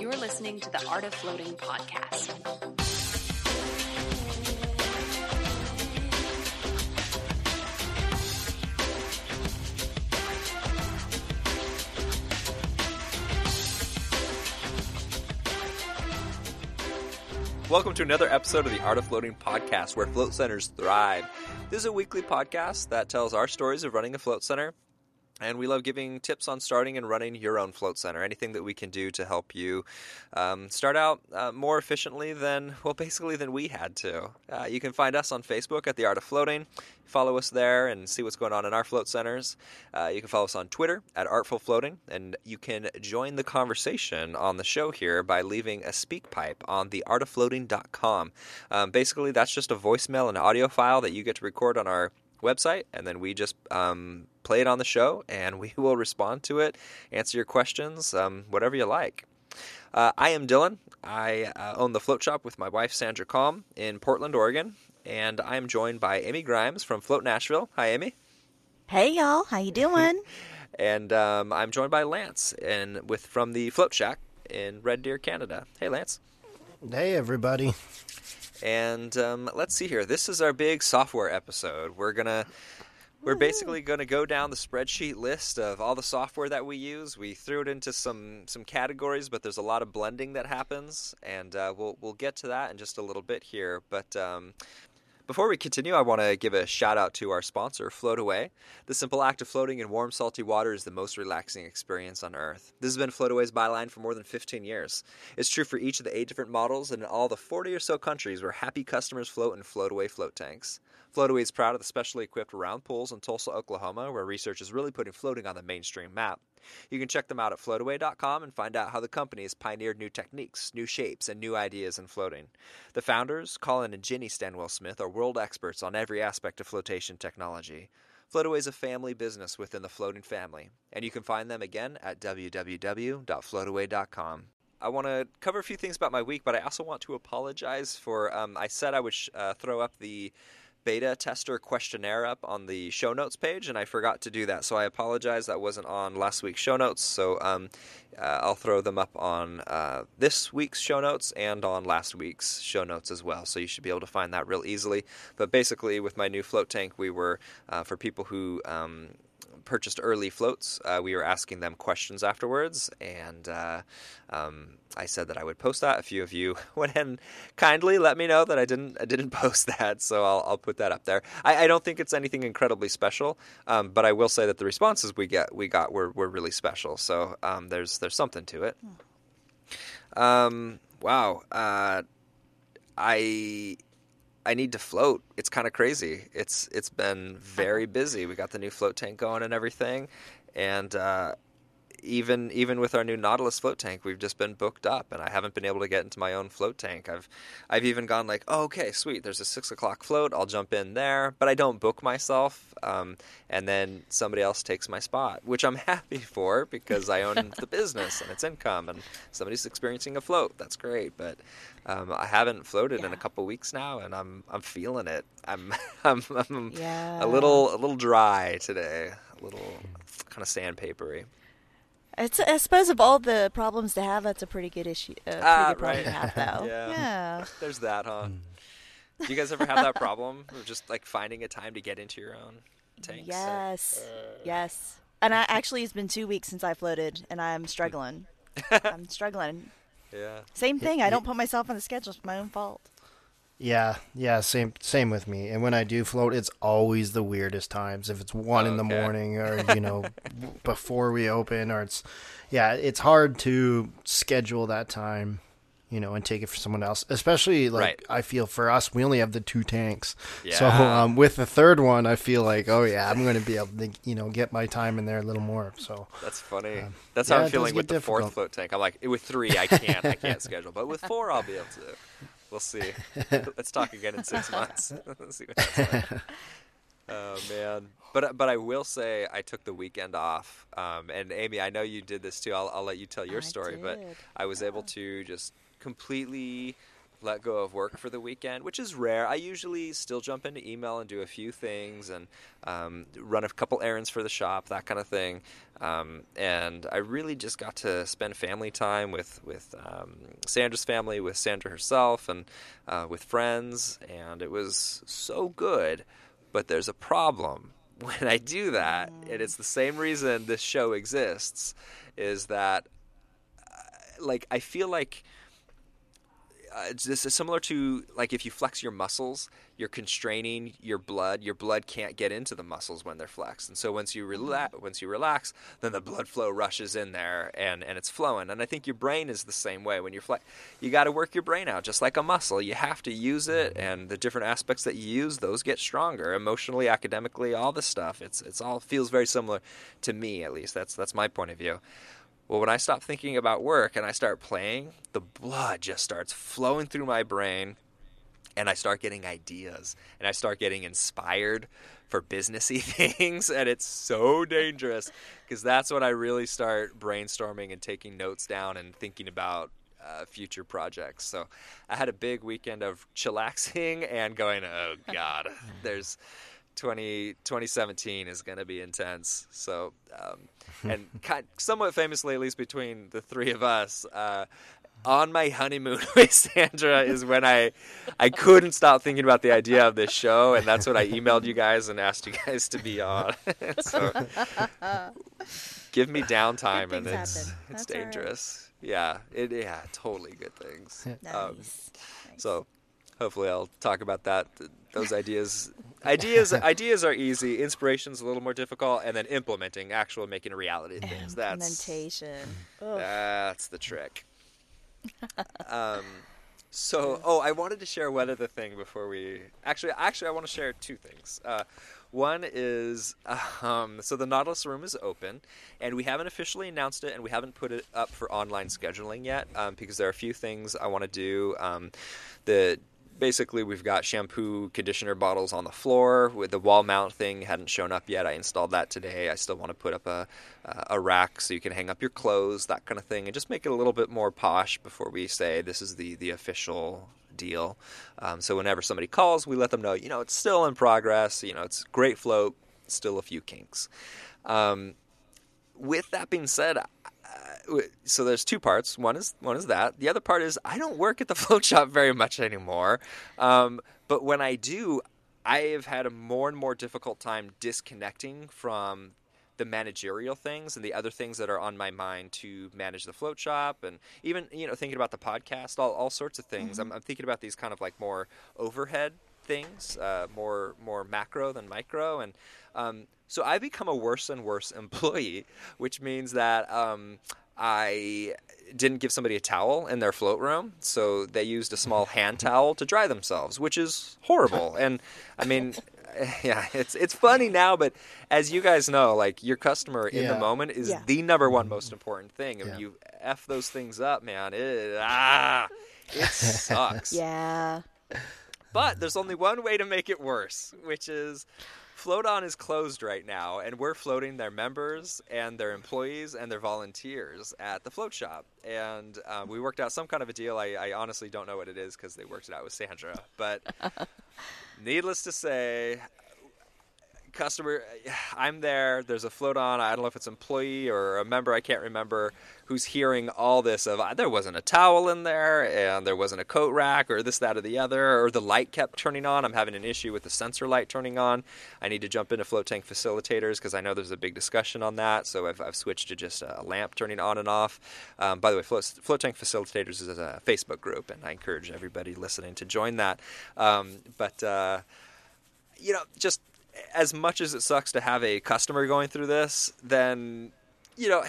You're listening to the Art of Floating podcast. Welcome to another episode of the Art of Floating podcast, where float centers thrive. This is a weekly podcast that tells our stories of running a float center and we love giving tips on starting and running your own float center. Anything that we can do to help you um, start out uh, more efficiently than, well, basically than we had to. Uh, you can find us on Facebook at The Art of Floating. Follow us there and see what's going on in our float centers. Uh, you can follow us on Twitter at Artful Floating, and you can join the conversation on the show here by leaving a speak pipe on theartoffloating.com. Um, basically, that's just a voicemail and audio file that you get to record on our website, and then we just um, play it on the show, and we will respond to it, answer your questions, um, whatever you like. Uh, I am Dylan. I uh, own the float shop with my wife Sandra Calm in Portland, Oregon, and I am joined by Amy Grimes from Float Nashville. Hi, Amy. Hey, y'all. How you doing? and um, I'm joined by Lance and with from the Float Shack in Red Deer, Canada. Hey, Lance. Hey, everybody. And um, let's see here. This is our big software episode. We're gonna we're basically going to go down the spreadsheet list of all the software that we use. We threw it into some some categories, but there's a lot of blending that happens, and uh, we'll we'll get to that in just a little bit here. But um, before we continue, I want to give a shout out to our sponsor, Float Away. The simple act of floating in warm, salty water is the most relaxing experience on Earth. This has been Float Away's byline for more than 15 years. It's true for each of the eight different models and in all the 40 or so countries where happy customers float in Float Away float tanks. Floataway is proud of the specially equipped round pools in Tulsa, Oklahoma, where research is really putting floating on the mainstream map. You can check them out at floataway.com and find out how the company has pioneered new techniques, new shapes, and new ideas in floating. The founders, Colin and Ginny Stanwell Smith, are world experts on every aspect of flotation technology. Floataway is a family business within the floating family, and you can find them again at www.floataway.com. I want to cover a few things about my week, but I also want to apologize for. Um, I said I would sh- uh, throw up the beta tester questionnaire up on the show notes page, and I forgot to do that. So I apologize. That wasn't on last week's show notes. So um, uh, I'll throw them up on uh, this week's show notes and on last week's show notes as well. So you should be able to find that real easily. But basically, with my new float tank, we were uh, for people who um, purchased early floats, uh, we were asking them questions afterwards, and uh, um, I said that I would post that. A few of you went and kindly let me know that I didn't I didn't post that, so I'll, I'll put that up there. I, I don't think it's anything incredibly special, um, but I will say that the responses we get we got were, were really special. So um, there's there's something to it. Um, wow, uh, I I need to float. It's kind of crazy. It's it's been very busy. We got the new float tank going and everything, and uh, even even with our new Nautilus float tank, we've just been booked up, and I haven't been able to get into my own float tank. I've I've even gone like, oh, okay, sweet. There's a six o'clock float. I'll jump in there, but I don't book myself, um, and then somebody else takes my spot, which I'm happy for because I own the business and it's income, and somebody's experiencing a float. That's great, but um, I haven't floated yeah. in a couple weeks now, and I'm I'm feeling it. I'm I'm, I'm yeah. a little a little dry today, a little kind of sandpapery. It's, I suppose of all the problems to have, that's a pretty good issue. Uh, pretty ah, good right. to have, though. yeah. yeah. There's that, huh? Hmm. Do you guys ever have that problem of just like finding a time to get into your own tanks? Yes. Uh... Yes. And I actually, it's been two weeks since I floated, and I'm struggling. I'm struggling. Yeah. Same thing. I don't put myself on the schedule. It's my own fault. Yeah, yeah, same same with me. And when I do float, it's always the weirdest times. If it's one okay. in the morning, or you know, before we open, or it's yeah, it's hard to schedule that time, you know, and take it for someone else. Especially like right. I feel for us, we only have the two tanks. Yeah. So um, with the third one, I feel like oh yeah, I'm going to be able to you know get my time in there a little more. So that's funny. Um, that's how yeah, I'm feeling with the difficult. fourth float tank. I'm like with three, I can't, I can't schedule, but with four, I'll be able to. We'll see. Let's talk again in six months. see what that's like. Oh man, but but I will say I took the weekend off. Um, and Amy, I know you did this too. I'll, I'll let you tell your I story. Did. But I was yeah. able to just completely let go of work for the weekend, which is rare. I usually still jump into email and do a few things and um, run a couple errands for the shop, that kind of thing. Um, and I really just got to spend family time with with um, Sandra's family, with Sandra herself, and uh, with friends, and it was so good. But there's a problem when I do that, and it's the same reason this show exists, is that uh, like I feel like uh, this is similar to like if you flex your muscles, you're constraining your blood. Your blood can't get into the muscles when they're flexed, and so once you relax, once you relax, then the blood flow rushes in there and and it's flowing. And I think your brain is the same way. When you're flex, you got to work your brain out just like a muscle. You have to use it, and the different aspects that you use, those get stronger emotionally, academically, all this stuff. It's it's all feels very similar to me at least. That's that's my point of view. Well, when I stop thinking about work and I start playing, the blood just starts flowing through my brain and I start getting ideas and I start getting inspired for businessy things and it's so dangerous because that's when I really start brainstorming and taking notes down and thinking about uh, future projects. So I had a big weekend of chillaxing and going, oh God, there's 20, 2017 is going to be intense. So, um, and kind, somewhat famously, at least between the three of us, uh, on my honeymoon with Sandra is when I I couldn't stop thinking about the idea of this show, and that's when I emailed you guys and asked you guys to be on. so give me downtime, and it's happen. it's That's all right. dangerous. Yeah, it yeah, totally good things. Nice. Um, Nice. so hopefully I'll talk about that. Those ideas, ideas, ideas are easy. Inspiration's a little more difficult, and then implementing, actual making a reality things. That's implementation. Ugh. that's the trick. um, so, oh, I wanted to share one other thing before we actually. Actually, I want to share two things. Uh, one is um, so the Nautilus room is open, and we haven't officially announced it, and we haven't put it up for online scheduling yet um, because there are a few things I want to do. Um, the basically we've got shampoo conditioner bottles on the floor. With the wall mount thing hadn't shown up yet. I installed that today. I still want to put up a, a rack so you can hang up your clothes that kind of thing and just make it a little bit more posh before we say this is the, the official deal. Um, so whenever somebody calls we let them know you know it's still in progress you know it's great float still a few kinks. Um, with that being said, uh, so there's two parts. One is one is that. The other part is I don't work at the float shop very much anymore. Um, but when I do, I have had a more and more difficult time disconnecting from the managerial things and the other things that are on my mind to manage the float shop and even you know thinking about the podcast all, all sorts of things I'm, I'm thinking about these kind of like more overhead things uh, more more macro than micro and um, so I become a worse and worse employee, which means that um, I didn't give somebody a towel in their float room, so they used a small hand towel to dry themselves, which is horrible. And I mean, yeah, it's it's funny now, but as you guys know, like your customer in the moment is Yeah. the number one most important thing. If Yeah. you f those things up, man, it ah, it sucks. Yeah. But there's only one way to make it worse, which is Float On is closed right now, and we're floating their members and their employees and their volunteers at the float shop. And uh, we worked out some kind of a deal. I, I honestly don't know what it is because they worked it out with Sandra. But needless to say, customer i'm there there's a float on i don't know if it's employee or a member i can't remember who's hearing all this of "Ah, there wasn't a towel in there and there wasn't a coat rack or this that or the other or the light kept turning on. I'm having an issue with the sensor light turning on. I need to jump into float tank facilitators because i know there's a big discussion on that so i've, I've switched to just a lamp turning on and off. Um, by the way float, float tank facilitators is a facebook group and i encourage everybody listening to join that. Um, but uh, you know, just as much as it sucks to have a customer going through this, then you know,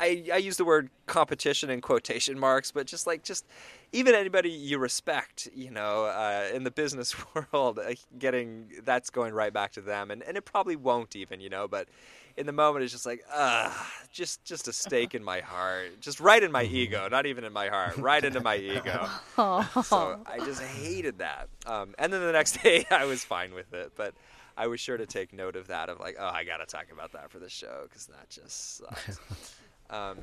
I I use the word competition in quotation marks, but just like just even anybody you respect, you know, uh, in the business world, uh, getting that's going right back to them, and and it probably won't even, you know, but. In the moment, it's just like, ah, just just a stake in my heart, just right in my ego, not even in my heart, right into my ego. So I just hated that. Um, and then the next day, I was fine with it, but I was sure to take note of that. Of like, oh, I got to talk about that for the show because that just sucks. Um,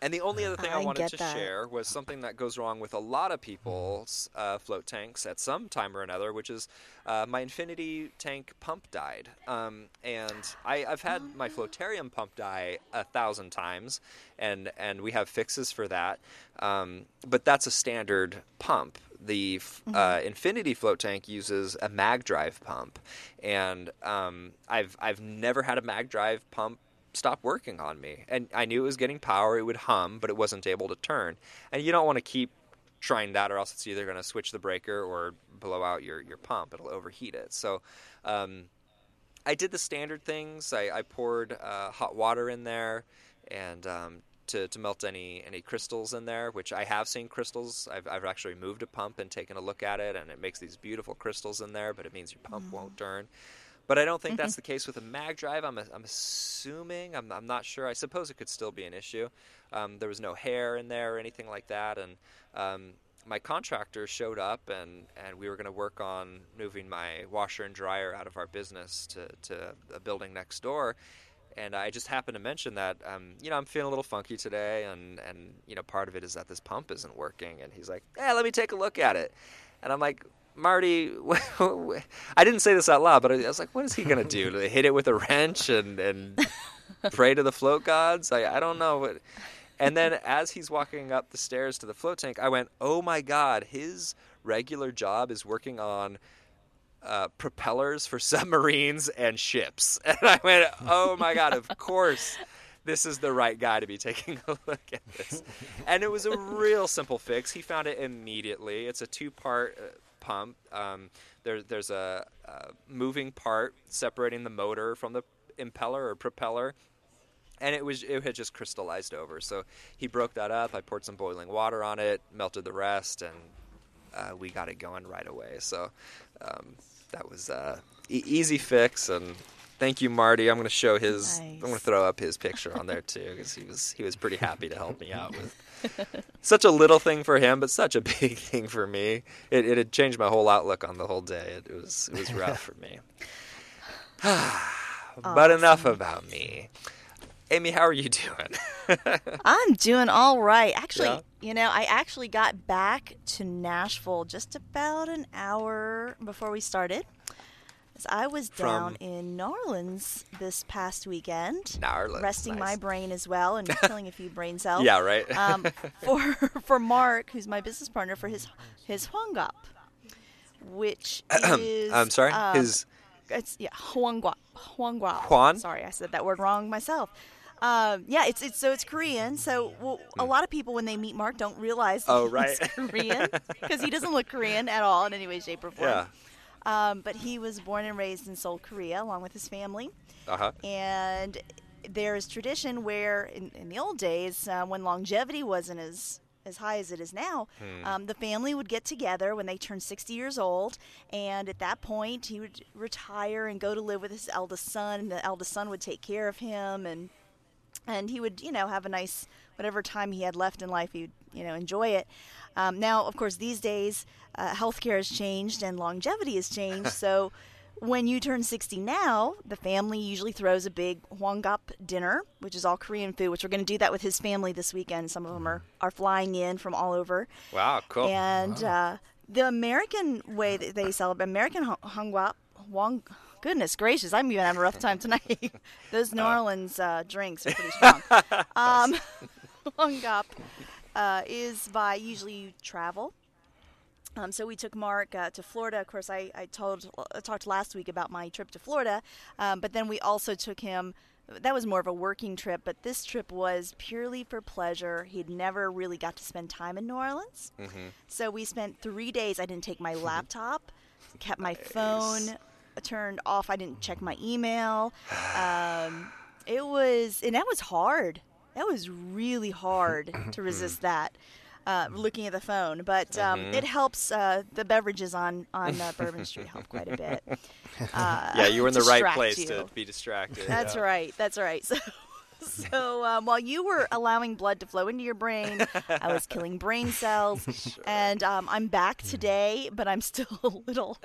And the only other thing I, I wanted to that. share was something that goes wrong with a lot of people's uh, float tanks at some time or another, which is uh, my infinity tank pump died. Um, and I, I've had my Flotarium pump die a thousand times, and, and we have fixes for that. Um, but that's a standard pump. The uh, Infinity float tank uses a mag drive pump, and um, I've I've never had a mag drive pump stop working on me. And I knew it was getting power; it would hum, but it wasn't able to turn. And you don't want to keep trying that, or else it's either going to switch the breaker or blow out your your pump. It'll overheat it. So. Um, I did the standard things. I, I poured uh, hot water in there, and um, to, to melt any any crystals in there, which I have seen crystals. I've I've actually moved a pump and taken a look at it, and it makes these beautiful crystals in there, but it means your pump won't turn. But I don't think that's the case with a mag drive. I'm, I'm assuming. I'm, I'm not sure. I suppose it could still be an issue. Um, there was no hair in there or anything like that, and um, my contractor showed up, and, and we were going to work on moving my washer and dryer out of our business to, to a building next door. And I just happened to mention that, um, you know, I'm feeling a little funky today, and, and you know, part of it is that this pump isn't working. And he's like, "Yeah, let me take a look at it." And I'm like, Marty, I didn't say this out loud, but I was like, what is he going to do? Hit it with a wrench and, and pray to the float gods? I, I don't know. And then as he's walking up the stairs to the float tank, I went, oh my God, his regular job is working on uh, propellers for submarines and ships. And I went, oh my God, of course this is the right guy to be taking a look at this. And it was a real simple fix. He found it immediately. It's a two part uh, pump. Um, there, there's a, a moving part separating the motor from the impeller or propeller. And it was it had just crystallized over. So he broke that up. I poured some boiling water on it, melted the rest, and uh, we got it going right away. So um, that was uh, e- easy fix, and thank you, Marty. I'm going to show his. I'm going to throw up his picture on there too because he was he was pretty happy to help me out with such a little thing for him, but such a big thing for me. It it had changed my whole outlook on the whole day. It, it was it was rough for me. but enough about me. Amy, how are you doing? I'm doing all right. Actually, Yeah? you know, I actually got back to Nashville just about an hour before we started. I was down in New Orleans this past weekend, New Orleans, resting my brain as well and killing a few brain cells. yeah, right. um, for for Mark, who's my business partner, for his his Hwangap, which is I'm sorry. um, his it's yeah Huangguap Huangguap. Huan? Sorry, I said that word wrong myself. Um, yeah, it's it's so it's Korean. So well, a lot of people when they meet Mark don't realize. Oh, he's right. Korean because he doesn't look Korean at all in any way, shape, or form. yeah. Um, but he was born and raised in Seoul, Korea, along with his family. Uh huh. And there is tradition where, in, in the old days, uh, when longevity wasn't as as high as it is now, um, the family would get together when they turned 60 years old, and at that point, he would retire and go to live with his eldest son, and the eldest son would take care of him, and and he would, you know, have a nice whatever time he had left in life, he'd, you know, enjoy it. Um, now, of course, these days, uh, healthcare has changed and longevity has changed. so, when you turn 60 now, the family usually throws a big Hwangap dinner, which is all Korean food, which we're going to do that with his family this weekend. Some of them are, are flying in from all over. Wow. Cool. And uh, the American way that they celebrate, American Hwangap, Hwang, goodness gracious, I'm even having a rough time tonight. Those New Orleans uh, drinks are pretty strong. um, Hwangap uh, is by usually travel. Um, so we took Mark uh, to Florida. Of course, I, I told I talked last week about my trip to Florida, um, but then we also took him. That was more of a working trip, but this trip was purely for pleasure. He'd never really got to spend time in New Orleans, so we spent three days. I didn't take my laptop, kept my phone turned off. I didn't check my email. Um, it was, and that was hard. That was really hard to resist that. Uh, looking at the phone, but um, it helps. Uh, the beverages on on uh, Bourbon Street help quite a bit. Uh, yeah, you were in the right place you. to be distracted. That's yeah. right. That's right. So, so um, while you were allowing blood to flow into your brain, I was killing brain cells, and um, I'm back today, but I'm still a little,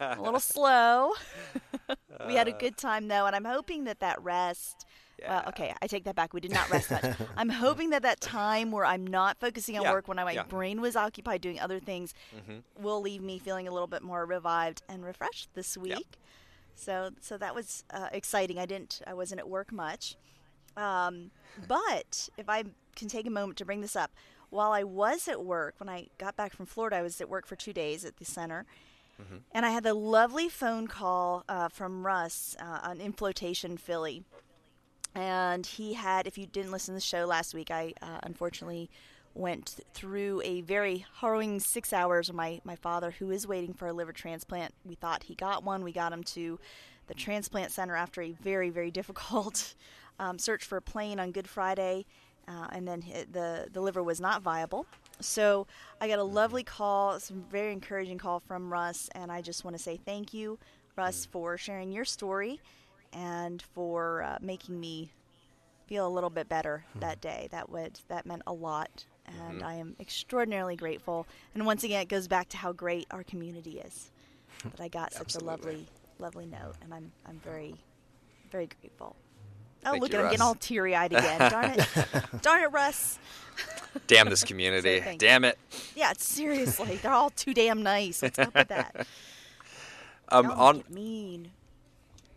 a little slow. we had a good time though, and I'm hoping that that rest Well, okay, I take that back. We did not rest much. I'm hoping that that time where I'm not focusing on Yeah, work, when my yeah. Mm-hmm. brain was occupied doing other things, will leave me feeling a little bit more revived and refreshed this week. So, so that was uh, exciting. I didn't, I wasn't at work much. Um, but if I can take a moment to bring this up, while I was at work, when I got back from Florida, I was at work for two days at the center. And I had the lovely phone call uh, from Russ uh, on Inflotation Philly. And he had, if you didn't listen to the show last week, I uh, unfortunately went through a very harrowing six hours with my, my father, who is waiting for a liver transplant. We thought he got one. We got him to the transplant center after a very, very difficult um, search for a plane on Good Friday. Uh, and then the, the liver was not viable. So I got a lovely call, some very encouraging call from Russ, and I just want to say thank you, Russ, for sharing your story and for uh, making me feel a little bit better that day. That would that meant a lot, and I am extraordinarily grateful. And once again, it goes back to how great our community is. That I got such a lovely, lovely note, and I'm I'm very, very grateful. Oh, Thank look at him getting all teary eyed again. Darn it, darn it, Russ. Damn this community. Damn it. Yeah, seriously, they're all too damn nice. What's up with that? Um, on mean.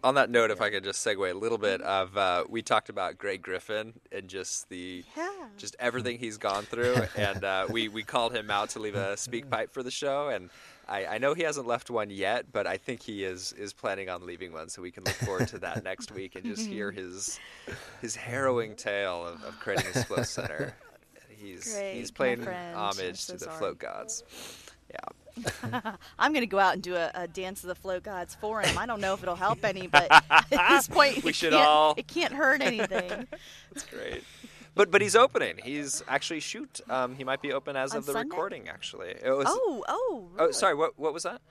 On that note, if I could just segue a little bit of, uh, we talked about Greg Griffin and just the, Yeah. just everything he's gone through, and uh, we we called him out to leave a speak pipe for the show, and I, I know he hasn't left one yet, but I think he is is planning on leaving one, so we can look forward to that next week and just hear his his harrowing tale of, of creating his float center. He's Greg, he's playing homage so to the sorry. float gods. Yeah. I'm gonna go out and do a, a dance of the float gods for him. I don't know if it'll help any, but at this point, We it should can't- all- It can't hurt anything. That's great. But but he's opening. He's actually shoot. Um, he might be open as On of the Sunday? recording. Actually. It was, oh, oh, Oh, sorry. What what was that?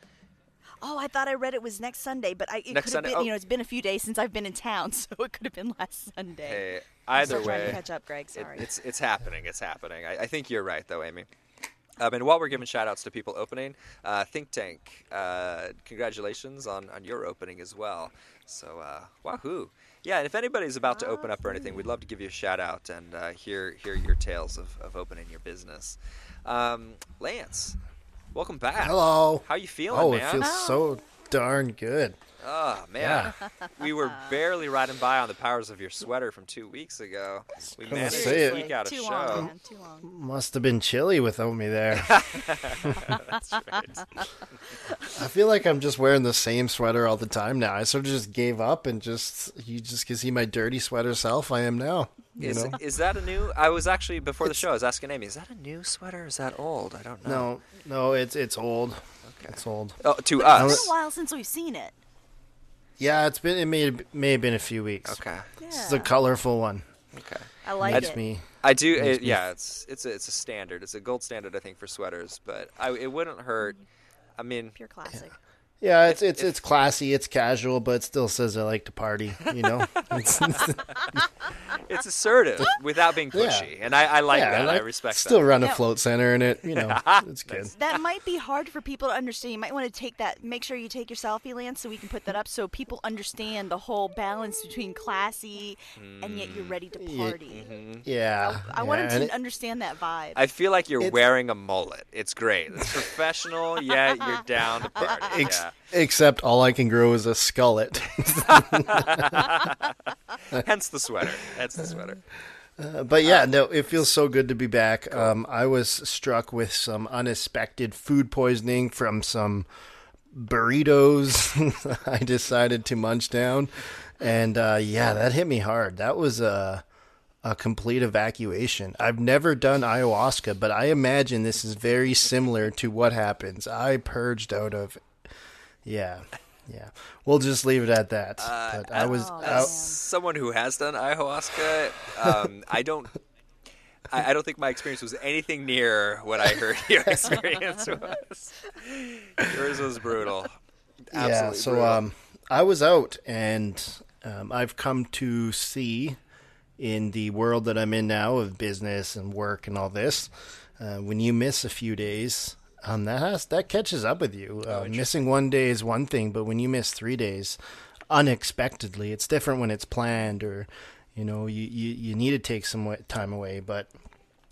Oh, I thought I read it was next Sunday, but I, it Next could have Sunday? been. Oh. You know, it's been a few days since I've been in town, so it could have been last Sunday. Hey, I'm either to way, catch up, Greg. it- Sorry. it's it's happening. It's happening. I, I think you're right, though, Amy. Um, and while we're giving shout outs to people opening, uh, Think Tank, uh, congratulations on, on your opening as well. So, uh, wahoo. Yeah, and if anybody's about to open up or anything, we'd love to give you a shout out and uh, hear hear your tales of, of opening your business. Um, Lance, welcome back. Hello. How you feeling, Oh, man? it feels so darn good. Oh man, we were barely riding by on the powers of your sweater from two weeks ago. We managed say to it. sneak out a too show. long, man. Too long. Must have been chilly without me there. That's right. I feel like I'm just wearing the same sweater all the time now. I sort of just gave up and just you just can see my dirty sweater self I am now. You Is, know? is that a new? I was actually before the show. I was asking Amy, is that a new sweater? Or is that old? I don't know. No, no, it's it's old. Okay. It's old. Oh, to It's us. been a while since we've seen it. Yeah, it's been it may may have been a few weeks. Okay. This is a colorful one. Okay. I like it. That's it. me. I do. It, me- yeah, it's it's a, it's a standard. It's a gold standard, I think, for sweaters. But I, it wouldn't hurt. I mean, Pure classic. Yeah, it's it's it's classy, it's casual, but it still says I like to party. You know, it's, it's assertive without being Yeah. pushy, and I, I like yeah, that. I like- respect Still that. run a Yeah. float center in it. You know, it's good. That might be hard for people to understand. You might want to take that. Make sure you take your selfie, Lance, so we can put that up, so people understand the whole balance between classy and yet you're mm. ready to Yeah. party. Mm-hmm. Yeah, I want yeah, them and to it- understand that vibe. I feel like you're It's- wearing a mullet. It's great. It's professional, yet you're down to party. ex- yeah. Except all I can grow is a skullet. Hence the sweater. Hence the sweater. but yeah, no, it feels so good to be back. Um, I was struck with some unexpected food poisoning from some burritos I decided to munch down, and uh, yeah, that hit me hard. That was a a complete evacuation. I've never done ayahuasca, but I imagine this is very similar to what happens. I purged out of, yeah, yeah. We'll just leave it at that. but I was, Oh, I- someone who has done ayahuasca, um, I don't. I I don't think my experience was anything near what I heard your experience was. Yours was brutal. yeah. Absolutely So brutal. um, I was out, and um, I've come to see in the world that I'm in now of business and work and all this. Uh, when you miss a few days, um, that has that catches up with you. Uh, missing one day is one thing, but when you miss three days unexpectedly, it's different when it's planned or you know, you, you, you need to take some time away, but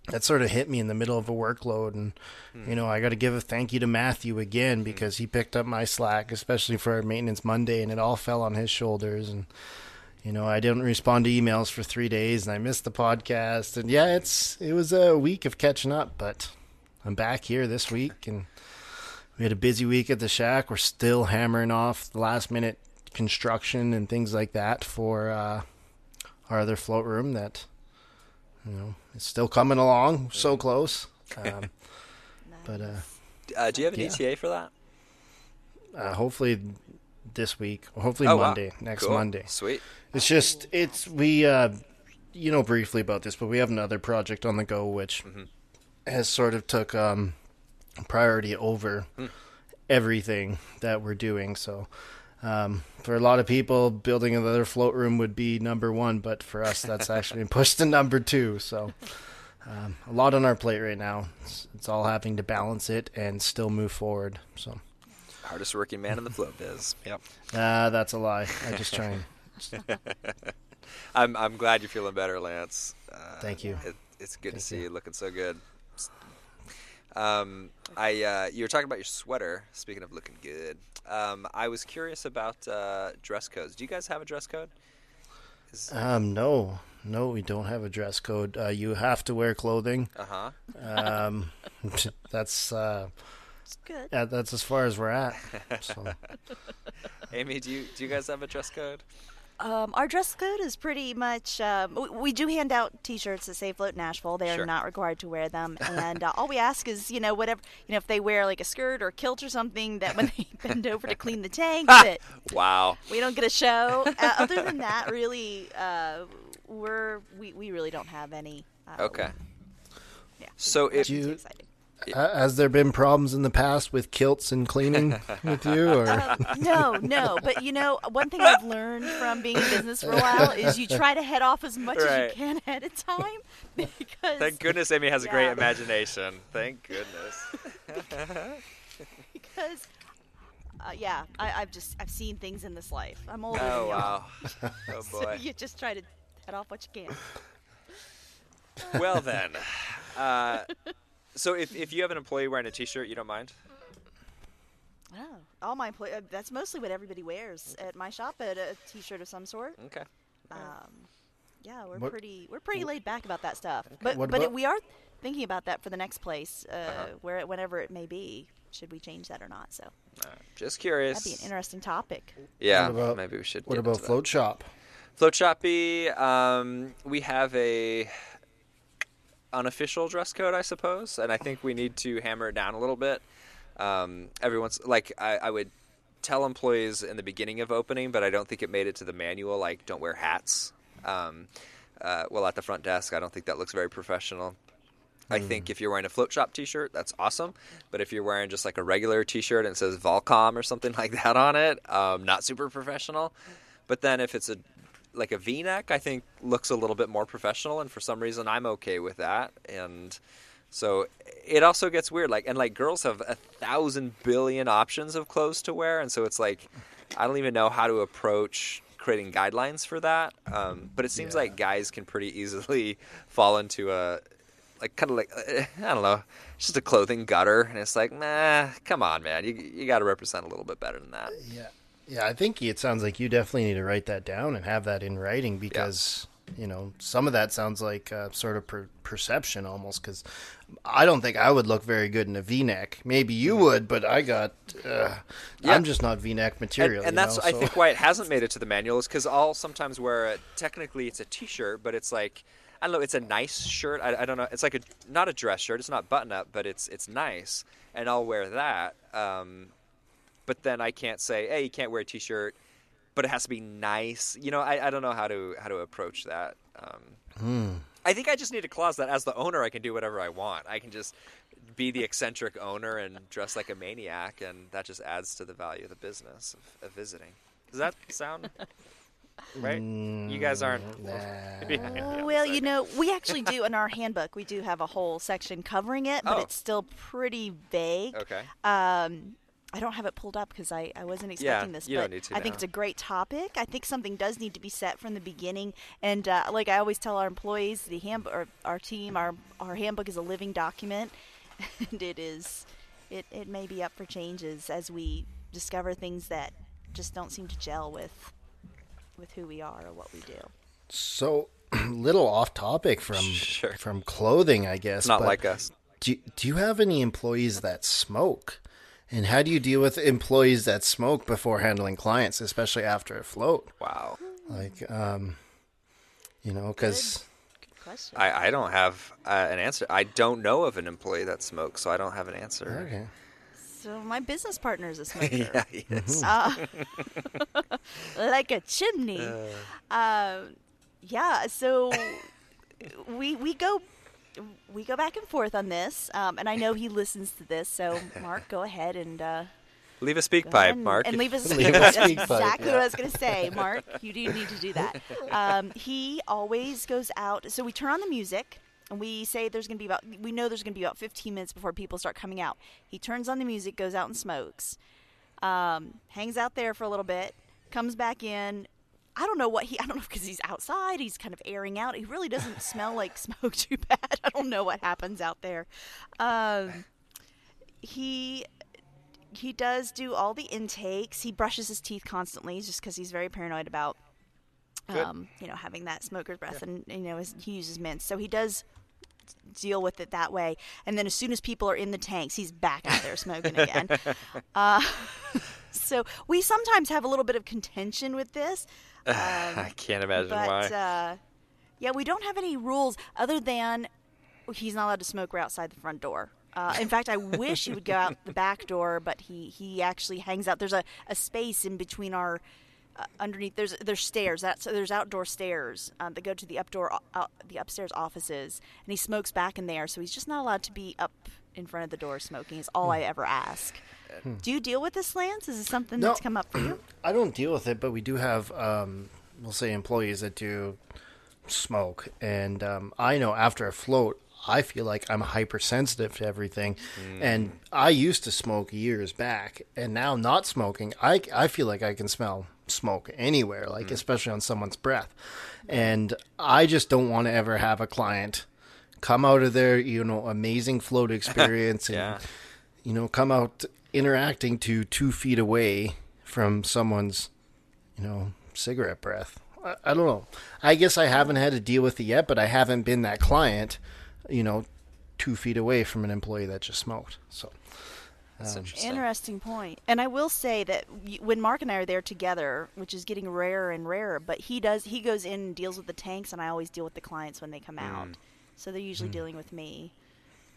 that sort of hit me in the middle of a workload. And, you know, I got to give a thank you to Matthew again because he picked up my slack, especially for our maintenance Monday, and it all fell on his shoulders. And, you know, I didn't respond to emails for three days and I missed the podcast. And yeah, it's, it was a week of catching up, but I'm back here this week and we had a busy week at the shack. We're still hammering off the last minute construction and things like that for, uh, our other float room that you know is still coming along so close um, but uh, Uh, do you have an Yeah. ETA for that? uh, hopefully this week hopefully Oh, wow. monday next Cool. monday Sweet. it's just it's we uh you know briefly about this but we have another project on the go which has sort of took um priority over everything that we're doing so um, for a lot of people, building another float room would be number one, but for us, that's actually been pushed to number two. So, um, a lot on our plate right now. It's, it's all having to balance it and still move forward. So, Hardest working man in the float biz. Yep. uh, that's a lie. I just try and I'm I'm glad you're feeling better, Lance. Uh, Thank you. It, it's good to see you. you looking so good. Um, I uh, you were talking about your sweater. Speaking of looking good, um, I was curious about uh, dress codes. Do you guys have a dress code? Is, Um, no, no, we don't have a dress code. Uh, you have to wear clothing. uh huh. Um, that's uh, It's good. yeah, that's as far as we're at. So, Amy, do you do you guys have a dress code? Um, our dress code is pretty much. Um, we, we do hand out T-shirts that say "Float Nashville." They are Sure. not required to wear them, and uh, all we ask is, you know, whatever, you know, if they wear like a skirt or kilt or something, that when they bend over to clean the tank, that Wow. we don't get a show. Uh, other than that, really, uh, we're we, we really don't have any. Uh, Okay. Yeah. So if you- Too exciting. Has there been problems in the past with kilts and cleaning with you, or Um, no, no. But you know, one thing I've learned from being in business for a while is you try to head off as much as you can ahead of time because thank goodness Amy has a great imagination. Thank goodness. because uh, yeah, I, I've just I've seen things in this life. I'm older Oh than y'all, wow. Oh so boy. you just try to head off what you can. Well then, uh, so if if you have an employee wearing a T-shirt, you don't mind? Oh, all my employees. Uh, that's mostly what everybody wears at my shop. At a T-shirt of some sort. Okay. Um, yeah, we're What- pretty we're pretty laid back about that stuff. But What but about- we are thinking about that for the next place, uh, Uh-huh. where whenever it may be. Should we change that or not? So All right. Just curious. that'd be an interesting topic. Yeah. What about- maybe we should. what get about into that. float shop? Float Shoppy, um, we have a unofficial dress code, I suppose, and I think we need to hammer it down a little bit. Um, everyone's like, I, I would tell employees in the beginning of opening, but I don't think it made it to the manual. Like, don't wear hats. Um, uh, well, at the front desk, I don't think that looks very professional. I think if you're wearing a float shop T-shirt, that's awesome. But if you're wearing just like a regular T-shirt and it says Volcom or something like that on it, um, not super professional. But then if it's a like a V-neck, I think looks a little bit more professional, and for some reason I'm okay with that. And so it also gets weird. Like and like girls have a thousand billion options of clothes to wear, and so it's like I don't even know how to approach creating guidelines for that. Um, but it seems Yeah. like guys can pretty easily fall into a like kind of like uh, I don't know, just a clothing gutter, and it's like, nah, come on, man, you you got to represent a little bit better than that. Yeah, yeah. I think it sounds like you definitely need to write that down and have that in writing because you know some of that sounds like uh, sort of per- perception almost. Because I don't think I would look very good in a V-neck. Maybe you would, but I got. Uh, Yeah. I'm just not V-neck material. and, and that's know, I think why it hasn't made it to the manual is because I'll sometimes wear a technically it's a t-shirt, but it's like I don't know, it's a nice shirt. I, I don't know, it's like a not a dress shirt. It's not button up, but it's it's nice, and I'll wear that. Um, but then I can't say, hey, you can't wear a t-shirt, but it has to be nice. You know, I, I don't know how to how to approach that. Um, Hmm. I think I just need a clause that as the owner I can do whatever I want. I can just be the eccentric owner and dress like a maniac, and that just adds to the value of the business of, of visiting. Does that sound right? You guys aren't. Nah. Yeah, yeah, Oh, well, so- you know, we actually do in our handbook. We do have a whole section covering it, but Oh. it's still pretty vague. Okay. Um, I don't have it pulled up because I, I wasn't Yeah, expecting this. you but don't need to I think it's a great topic. I think something does need to be set from the beginning. And uh, like I always tell our employees, the handbook, or our team, our our handbook is a living document, and it is, it it may be up for changes as we discover things that just don't seem to gel with with who we are or what we do. So, little off topic from Sure. from clothing, I guess. Not but like us. Do Do you have any employees that smoke? And how do you deal with employees that smoke before handling clients, especially after a float? Wow. Like, um, you know, because Good question. I, I don't have uh, an answer. I don't know of an employee that smokes, so I don't have an answer. okay, so my business partner is a smoker. yeah, yes. uh, like a chimney. Um, yeah, so we we go we go back and forth on this, um, and I know he listens to this. So Mark, go ahead and uh, Leave a speak go pipe, and, Mark. and leave us. Leave a that's speak pipe, exactly yeah. what I was going to say, Mark. You do need to do that. Um, he always goes out. So we turn on the music. And we say there's going to be about, we know there's going to be about 15 minutes before people start coming out. He turns on the music, goes out and smokes um, hangs out there for a little bit, comes back in. I don't know what he. I don't know because he's outside. He's kind of airing out. He really doesn't smell like smoke too bad. I don't know what happens out there. Um, he he does do all the intakes. He brushes his teeth constantly, just because he's very paranoid about, um, you know, having that smoker's breath, and you know, his, he uses mints. So he does deal with it that way. And then as soon as people are in the tanks, he's back out there smoking again. Uh, so we sometimes have a little bit of contention with this. I can't imagine but why. uh, yeah, we don't have any rules other than he's not allowed to smoke right outside the front door. Uh, in fact, I wish he would go out the back door, but he, he actually hangs out. There's a, a space in between our uh, underneath. There's there's stairs. That's so there's outdoor stairs um, that go to the updoor uh, the upstairs offices, and he smokes back in there. So he's just not allowed to be up in front of the door smoking. Is all I ever ask. Do you deal with this, Lance? Is this something No. that's come up for you? I don't deal with it, but we do have, um, we'll say, employees that do smoke, and um, I know after a float, I feel like I'm hypersensitive to everything, and I used to smoke years back, and now not smoking, I I feel like I can smell smoke anywhere, like especially on someone's breath, and I just don't want to ever have a client come out of their you know amazing float experience and Yeah. you know, come out interacting to two feet away from someone's, you know, cigarette breath. I, I don't know. I guess I haven't had to deal with it yet, but I haven't been that client, you know, two feet away from an employee that just smoked. So, That's um, interesting. Interesting point. And I will say that when Mark and I are there together, which is getting rarer and rarer, but he does he goes in and deals with the tanks, and I always deal with the clients when they come hmm. out. So they're usually hmm. dealing with me.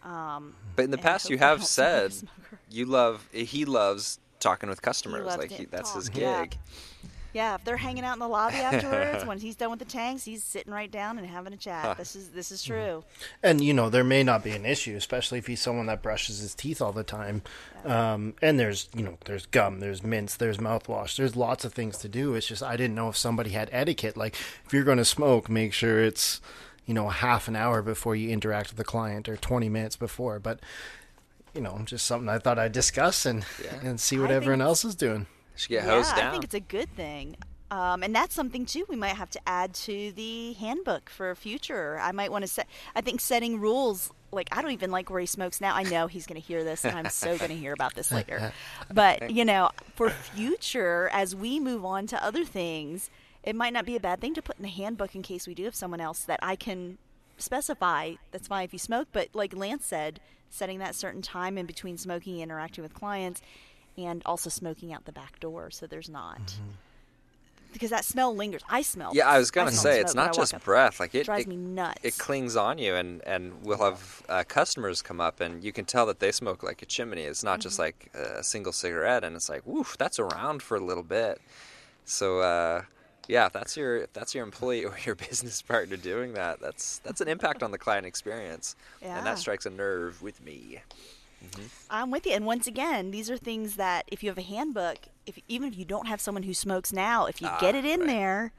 Um, But in the past, you have said who's a smoker. you love. He loves talking with customers. loves Like he, that's his gig. yeah. yeah, if they're hanging out in the lobby afterwards, when he's done with the tanks, he's sitting right down and having a chat. This is this is true. and you know, there may not be an issue, especially if he's someone that brushes his teeth all the time. Um, and there's, you know, there's gum, there's mints, there's mouthwash, there's lots of things to do. It's just I didn't know if somebody had etiquette. Like, if you're going to smoke, make sure it's, you know, half an hour before you interact with the client or 20 minutes before. But, you know, just something I thought I'd discuss and Yeah. and see what I everyone else is doing. Should get yeah, hosed I think it's a good thing. Um, and that's something too we might have to add to the handbook for future. I might want to set. I think setting rules. Like I don't even like where he smokes now. I know he's going to hear this, and I'm so going to hear about this later. But you know, for future, as we move on to other things, it might not be a bad thing to put in the handbook in case we do have someone else that I can specify. That's fine if you smoke, but like Lance said, setting that certain time in between smoking and interacting with clients, and also smoking out the back door, so there's not. Because that smell lingers. I smell. yeah, I was gonna smell say it's not just breath. Like it, drives it, me nuts. it clings on you, and and we'll have uh, customers come up, and you can tell that they smoke like a chimney. It's not just Mm-hmm. like a single cigarette, and it's like, woof, that's around for a little bit. So. uh yeah, if that's your if that's your employee or your business partner doing that, that's that's an impact on the client experience, and that strikes a nerve with me. I'm with you. And once again, these are things that if you have a handbook, if even if you don't have someone who smokes now, if you Ah, get it in right. there,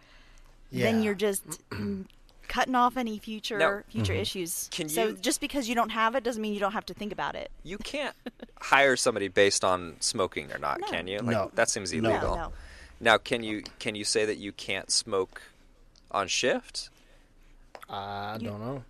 then you're just mm, cutting off any future Now- future issues. Can so you- just because you don't have it doesn't mean you don't have to think about it. You can't hire somebody based on smoking or not, No. can you? Like, No. That seems illegal. No, no. Now, can you can you say that you can't smoke on shift? I don't know.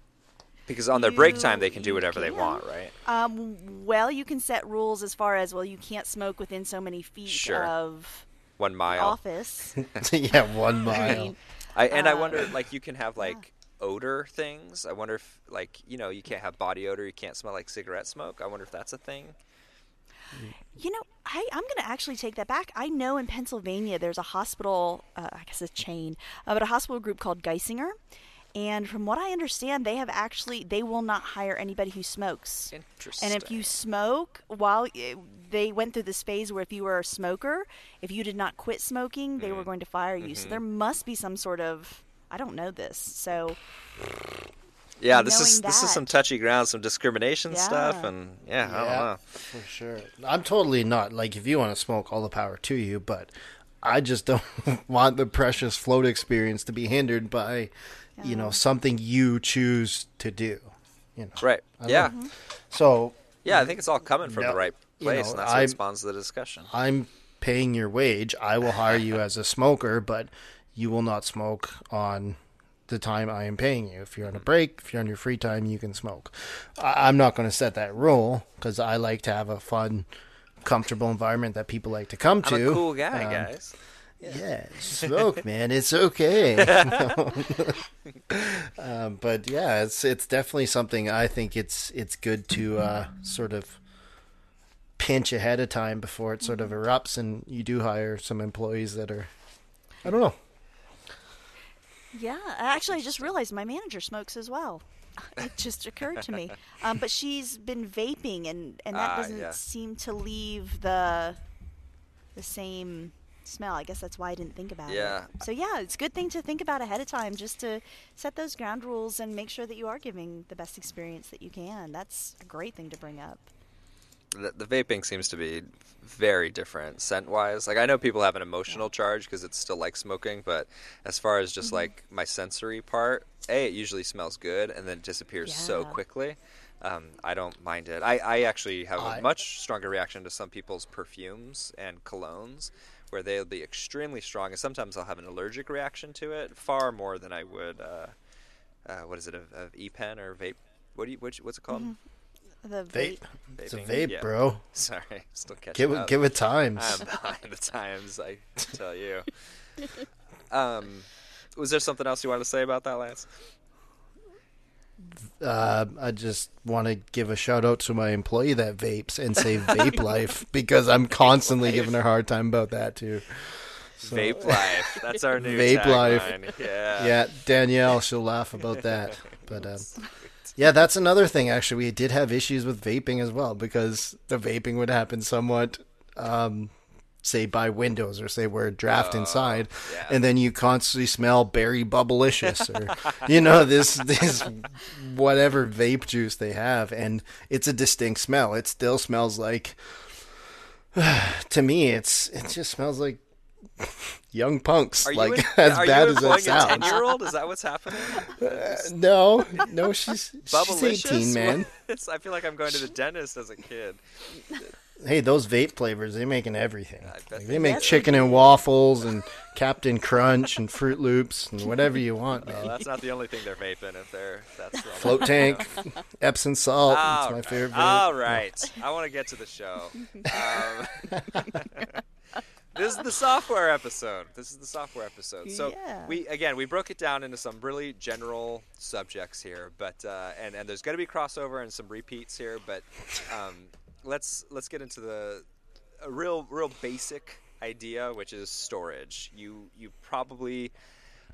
Because on their break time, they can do you whatever they want, right? Um, well, you can set rules as far as well. You can't smoke within so many feet Sure. of One mile. office. yeah, one I mile. mean, I, and I Uh, wonder, like, you can have like odor things. I wonder if, like, you know, you can't have body odor. You can't smell like cigarette smoke. I wonder if that's a thing. You know, I, I'm going to actually take that back. I know in Pennsylvania there's a hospital, uh, I guess a chain, uh, but a hospital group called Geisinger. And from what I understand, they have actually, they will not hire anybody who smokes. Interesting. And if you smoke, while eh, they went through this phase where if you were a smoker, if you did not quit smoking, they Mm-hmm. were going to fire you. So there must be some sort of, I don't know this. So yeah, this is knowing this is some touchy ground, some discrimination stuff, and yeah, I don't know. for sure. I'm totally not like if you want to smoke, all the power to you. But I just don't want the precious float experience to be hindered by, you know, something you choose to do. You know, Right? I don't Yeah, Mm-hmm. so yeah. I think it's all coming from No, the right you place, know, and that's what I'm- spawns the discussion. I'm paying your wage. I will hire you as a smoker, but you will not smoke on the time I am paying you. If you're on a break, if you're on your free time, you can smoke. I- I'm not going to set that rule because I like to have a fun, comfortable environment that people like to come I'm to. a cool guy, Um, guys. Yeah, smoke, man. It's okay. um, but yeah, it's it's definitely something I think it's it's good to uh, sort of pinch ahead of time before it sort of erupts, and you do hire some employees that are, I don't know. Yeah, actually, I just realized my manager smokes as well. It just occurred to me. Um, but she's been vaping, and, and that Ah, doesn't yeah. seem to leave the the same smell. I guess that's why I didn't think about Yeah. it. So yeah, it's a good thing to think about ahead of time, just to set those ground rules and make sure that you are giving the best experience that you can. That's a great thing to bring up. The, the vaping seems to be very different scent wise. Like I know people have an emotional charge because it's still like smoking, but as far as just Mm-hmm. like my sensory part, a it usually smells good and then it disappears so quickly. Um, I don't mind it. I, I actually have I- a much stronger reaction to some people's perfumes and colognes, where they'll be extremely strong, and sometimes I'll have an allergic reaction to it, far more than I would. Uh, uh, what is it? A, a e-pen or vape? What do you? Which, what's it called? The Vape. vape. It's a Vaping? vape, Yeah. bro. Sorry, still catching Give it, up. give it times. I'm behind the times, I tell you. Um, was there something else you wanted to say about that, Lance? uh, I just want to give a shout out to my employee that vapes and say Vape Life because I'm constantly giving her a hard time about that too. So- Vape life. That's our new Vape life. tagline. Yeah. yeah, Danielle, she'll laugh about that. But um, yeah, that's another thing. Actually, we did have issues with vaping as well because the vaping would happen somewhat, um, say by windows or say we're draft inside, Oh, yeah. and then you constantly smell berry bubblicious or you know this this whatever vape juice they have, and it's a distinct smell. It still smells like. To me, it's it just smells like young punks. Are like you, as bad as that employing a sounds. ten-year-old? Is that what's happening? No, no, she's she's eighteen, man. I feel like I'm going to the dentist as a kid. Hey, those vape flavors, they're making everything. Like, they make chicken and waffles and Captain Crunch and Froot Loops and whatever you want, Well, that's not the only thing they're vaping. If they're that's. Float tank, Epsom salt. All It's my right. favorite. vape. All right. I want to get to the show. Um, this is the software episode. This is the software episode. So Yeah. we again we broke it down into some really general subjects here, but uh, and and there's going to be crossover and some repeats here, but um, let's let's get into the a real real basic idea, which is storage. You you probably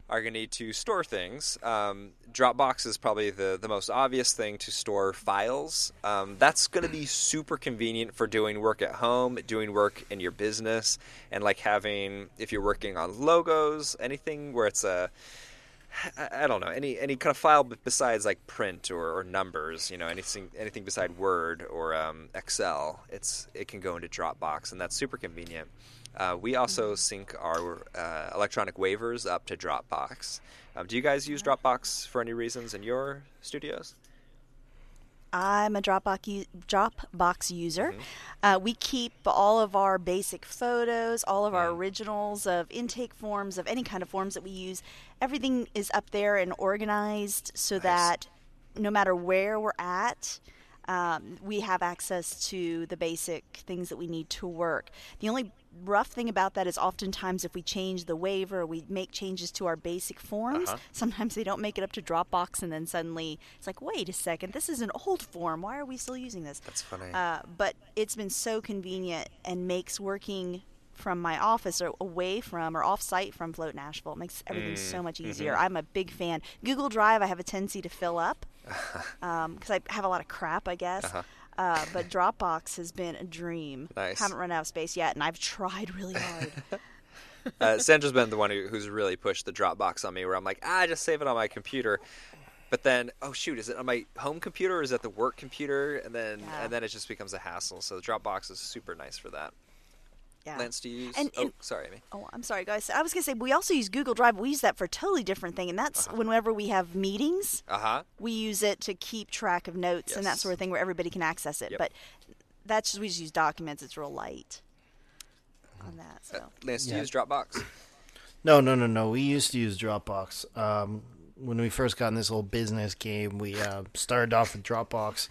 are going to need to store things. Um, Dropbox is probably the, the most obvious thing to store files. Um, that's going to be super convenient for doing work at home, doing work in your business, and like having, if you're working on logos, anything where it's a, I don't know any any kind of file besides like print or, or numbers. You know anything anything beside Word or um, Excel. It's it can go into Dropbox, and that's super convenient. Uh, we also sync our uh, electronic waivers up to Dropbox. Um, do you guys use Dropbox for any reasons in your studios? I'm a Dropbox Dropbox user. Mm-hmm. Uh, we keep all of our basic photos, all of our Mm. originals of intake forms, of any kind of forms that we use. Everything is up there and organized so that no matter where we're at, um, we have access to the basic things that we need to work. The only rough thing about that is oftentimes if we change the waiver, we make changes to our basic forms. Uh-huh. Sometimes they don't make it up to Dropbox, and then suddenly it's like, wait a second, this is an old form. Why are we still using this? That's funny. Uh, but it's been so convenient and makes working from my office or away from or off site from Float Nashville it makes everything so much easier. I'm a big fan. Google Drive, I have a tendency to fill up because I have a lot of crap, I guess. Uh-huh. Uh, but Dropbox has been a dream. Nice. Haven't run out of space yet, and I've tried really hard. uh, Sandra's been the one who, who's really pushed the Dropbox on me, where I'm like, ah, just save it on my computer. But then, oh shoot, is it on my home computer or is it the work computer? And then, Yeah. and then it just becomes a hassle. So the Dropbox is super nice for that. Yeah. Lance, do you use? And- oh, sorry, Amy. Oh, I'm sorry, guys. I was gonna say we also use Google Drive. We use that for a totally different thing, and that's Uh-huh. whenever we have meetings. Uh huh. we use it to keep track of notes and that sort of thing where everybody can access it. Yep. But that's just, we just use documents. It's real light on that. So Lance, do you use Dropbox? No, no, no, no. We used to use Dropbox. Um, when we first got in this whole business game, we uh, started off with Dropbox,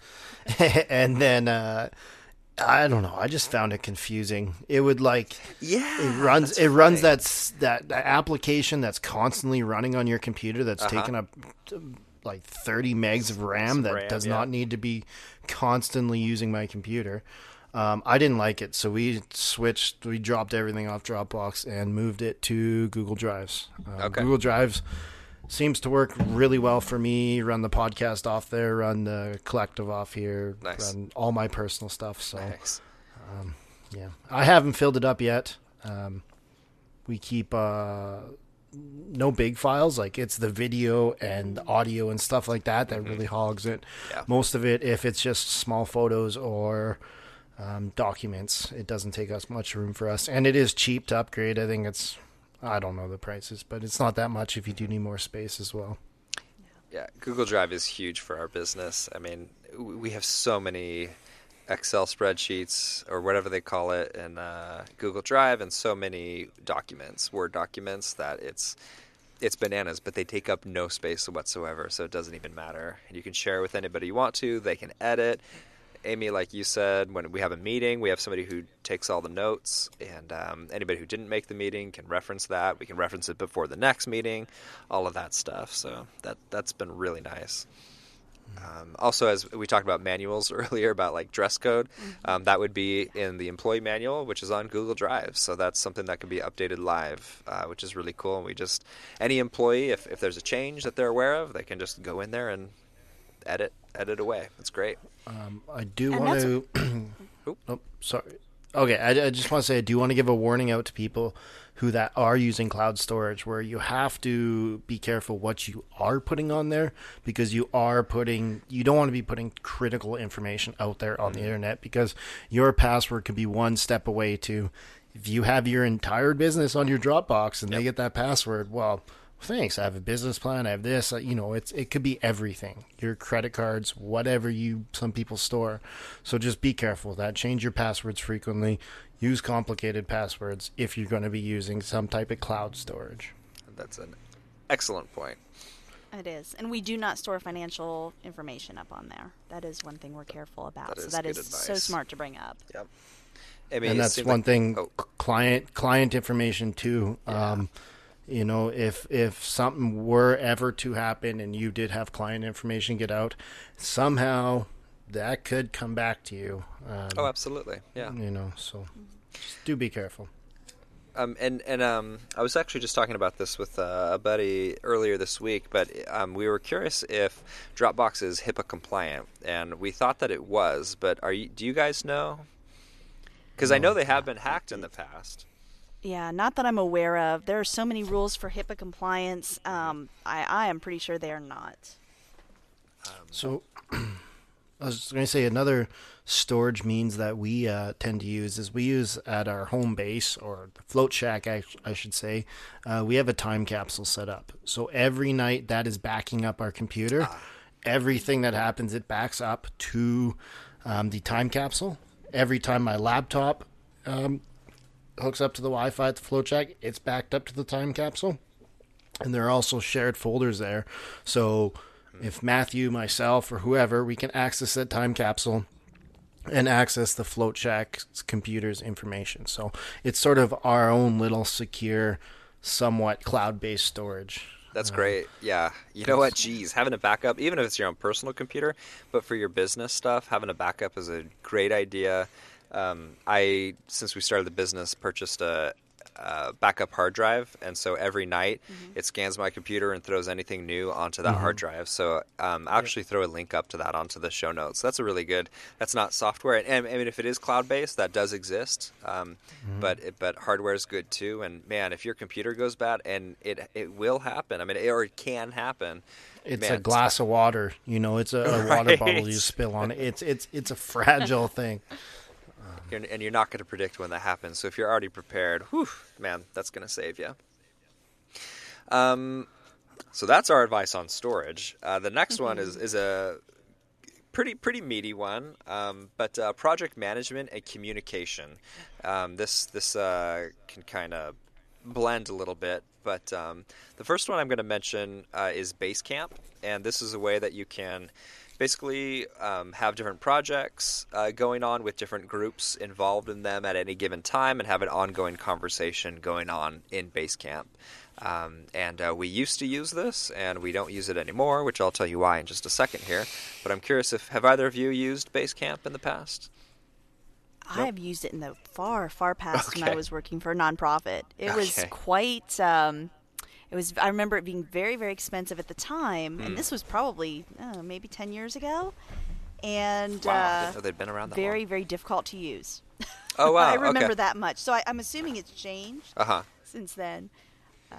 and then uh, I don't know. I just found it confusing. It would like Yeah. it runs it runs that that application that's constantly running on your computer that's Uh-huh. taking up uh, like 30 megs of RAM that RAM, does yeah. not need to be constantly using my computer. Um, I didn't like it, so we switched. We dropped everything off Dropbox and moved it to Google Drives. Um, Okay. Google Drives seems to work really well for me. Run the podcast off there, run the collective off here, Nice. run all my personal stuff. So Nice. yeah, I haven't filled it up yet. Um, we keep uh, no big files, like it's the video and audio and stuff like that that really hogs it. Yeah. Most of it, if it's just small photos or um, documents, it doesn't take us much room for us, and it is cheap to upgrade. I think it's I don't know the prices, but it's not that much if you do need more space as well. Yeah, Google Drive is huge for our business. I mean, we have so many Excel spreadsheets or whatever they call it in uh, Google Drive, and so many documents, Word documents, that it's it's bananas. But they take up no space whatsoever, so it doesn't even matter. And you can share with anybody you want to. They can edit. Amy, like you said, when we have a meeting, we have somebody who takes all the notes, and um, anybody who didn't make the meeting can reference that. We can reference it before the next meeting, all of that stuff. So that that's been really nice. Um, also, as we talked about manuals earlier about like dress code, um, that would be in the employee manual, which is on Google Drive. So that's something that can be updated live, uh, which is really cool. And we just any employee, if if there's a change that they're aware of, they can just go in there and edit edit away. That's great. Um, I do And want to. Oop. oh, sorry. Okay, I, I just want to say I do want to give a warning out to people who that are using cloud storage, where you have to be careful what you are putting on there because you are putting. You don't want to be putting critical information out there on the internet because your password could be one step away to. If you have your entire business on your Dropbox and they get that password, well, thanks. I have a business plan. I have this. uh, You know, it's it could be everything. Your credit cards, whatever you some people store. So just be careful with that. Change your passwords frequently. Use complicated passwords if you're going to be using some type of cloud storage. That's an excellent point. it is, and we do not store financial information up on there. That is one thing we're careful about. That so that is that good is so smart to bring up. Yep. Amy, and that's one like- thing Oh, client client information too um you know if if something were ever to happen and you did have client information get out somehow that could come back to you um, oh, absolutely. Yeah. you know so just do be careful Um, and and um, I was actually just talking about this with uh, a buddy earlier this week, but um, we were curious if Dropbox is HIPAA compliant, and we thought that it was. But are you? Do you guys know? Because I know they have been hacked in the past. Yeah, not that I'm aware of. There are so many rules for HIPAA compliance. Um, I, I am pretty sure they are not. so I was going to say another storage means that we uh, tend to use is we use at our home base or the float shack, I, I should say. Uh, we have a time capsule set up. So every night that is backing up our computer. Everything that happens, it backs up to um, the time capsule. Every time my laptop um, hooks up to the Wi-Fi at the float shack, it's backed up to the time capsule. And there are also shared folders there. So if Matthew, myself, or whoever, we can access that time capsule and access the float shack's computer's information. So it's sort of our own little secure, somewhat cloud-based storage. That's Uh, great. Yeah. You know what? Geez, having a backup, even if it's your own personal computer, but for your business stuff, having a backup is a great idea. Um, I, since we started the business, purchased a, a backup hard drive, and so every night Mm-hmm. it scans my computer and throws anything new onto that hard drive. So um, I'll actually throw a link up to that onto the show notes. That's a really good. That's not software, and, I mean if it is cloud based, that does exist. Um, But it, but hardware is good too. And man, if your computer goes bad, and it it will happen. I mean, it, or it can happen. It's man, a glass of water, you know. It's a, a water bottle you Right. spill on it. It's it's it's a fragile thing. And you're not going to predict when that happens. So if you're already prepared, whew, man, that's going to save you. Um, so that's our advice on storage. Uh, the next one is is a pretty pretty meaty one, um, but uh, project management and communication. Um, this this uh, can kind of blend a little bit, but um, the first one I'm going to mention uh, is Basecamp, and this is a way that you can basically um, have different projects uh, going on with different groups involved in them at any given time, and have an ongoing conversation going on in Basecamp. Um, and uh, we used to use this, and we don't use it anymore, which I'll tell you why in just a second here. But I'm curious if have either of you used Basecamp in the past? I have used it in the far, far past when I was working for a nonprofit. It was quite. Um, it was. I remember it being very, very expensive at the time, Hmm. and this was probably uh, maybe ten years ago, and Wow, uh, didn't know they'd been around that very, long. very difficult to use. Oh wow! I remember okay. that much. So I, I'm assuming it's changed Uh huh. since then. Uh,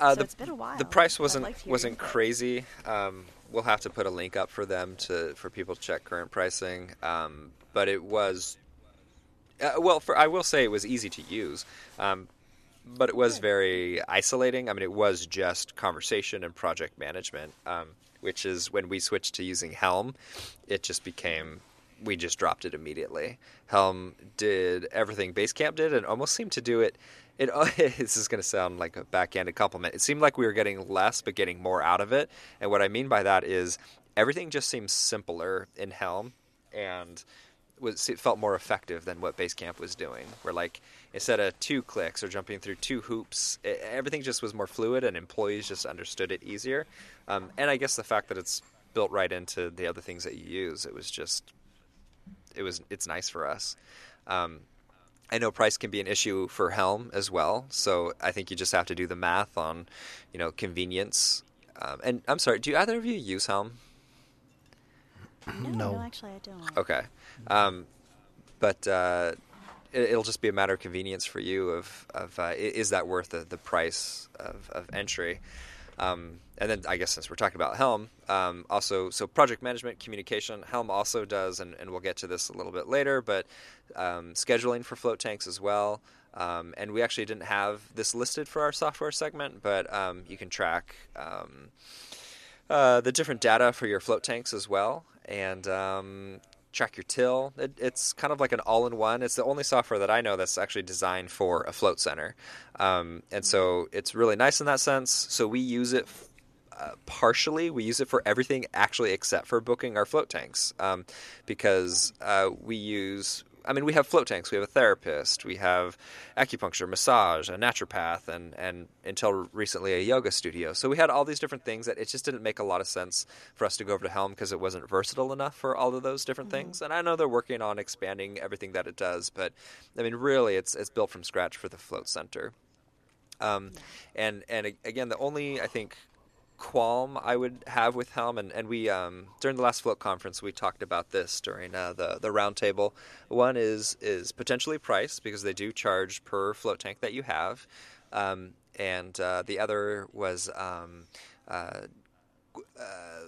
So the, it's been a while. The price wasn't like to hear your wasn't crazy. Um, we'll have to put a link up for them to for people to check current pricing. Um, but it was uh, well. For I will say it was easy to use. Um, but it was very isolating. I mean, it was just conversation and project management, um, which is when we switched to using Helm, it just became we just dropped it immediately. Helm did everything Basecamp did, and almost seemed to do it. It this is going to sound like a backhanded compliment. It seemed like we were getting less, but getting more out of it. And what I mean by that is everything just seems simpler in Helm, and was it felt more effective than what Basecamp was doing. Where like instead of two clicks or jumping through two hoops, e- everything just was more fluid, and employees just understood it easier. Um, and I guess the fact that it's built right into the other things that you use, it was just it was it's nice for us. Um, I know price can be an issue for Helm as well, so I think you just have to do the math on, you know, convenience. Um, and I'm sorry, do either of you use Helm? No, No. no, actually, I don't. Okay. Um, but uh, it, it'll just be a matter of convenience for you of, of uh, is that worth the, the price of, of entry? Um, and then I guess since we're talking about Helm, um, also, so project management, communication, Helm also does, and, and we'll get to this a little bit later, but um, scheduling for float tanks as well. Um, and we actually didn't have this listed for our software segment, but um, you can track um, uh, the different data for your float tanks as well, and track your till. It, it's kind of like an all-in-one. It's the only software that I know that's actually designed for a float center, um, and so it's really nice in that sense. So we use it. Uh, partially, we use it for everything actually except for booking our float tanks, um, because uh, we use I mean, we have float tanks, we have a therapist, we have acupuncture, massage, a naturopath, and, and until recently a yoga studio. So we had all these different things that it just didn't make a lot of sense for us to go over to Helm because it wasn't versatile enough for all of those different things. And I know they're working on expanding everything that it does, but I mean, really, it's it's built from scratch for the float center. Um, and and again, the only I think qualm I would have with Helm, and, and we um, during the last float conference we talked about this during uh, the the roundtable. One is is potentially price because they do charge per float tank that you have, um, and uh, the other was um, uh, uh,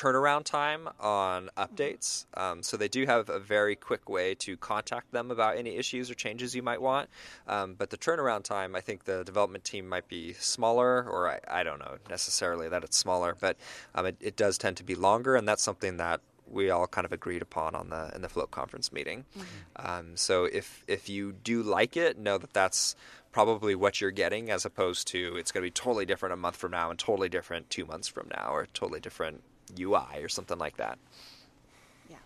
turnaround time on updates. Um, so they do have a very quick way to contact them about any issues or changes you might want. Um, but the turnaround time, I think the development team might be smaller, or I, I don't know necessarily that it's smaller, but um, it, it does tend to be longer, and that's something that we all kind of agreed upon on the in the float conference meeting. Mm-hmm. Um, so if if you do like it, know that that's probably what you're getting, as opposed to it's going to be totally different a month from now and totally different two months from now, or totally different UI or something like that. Yeah,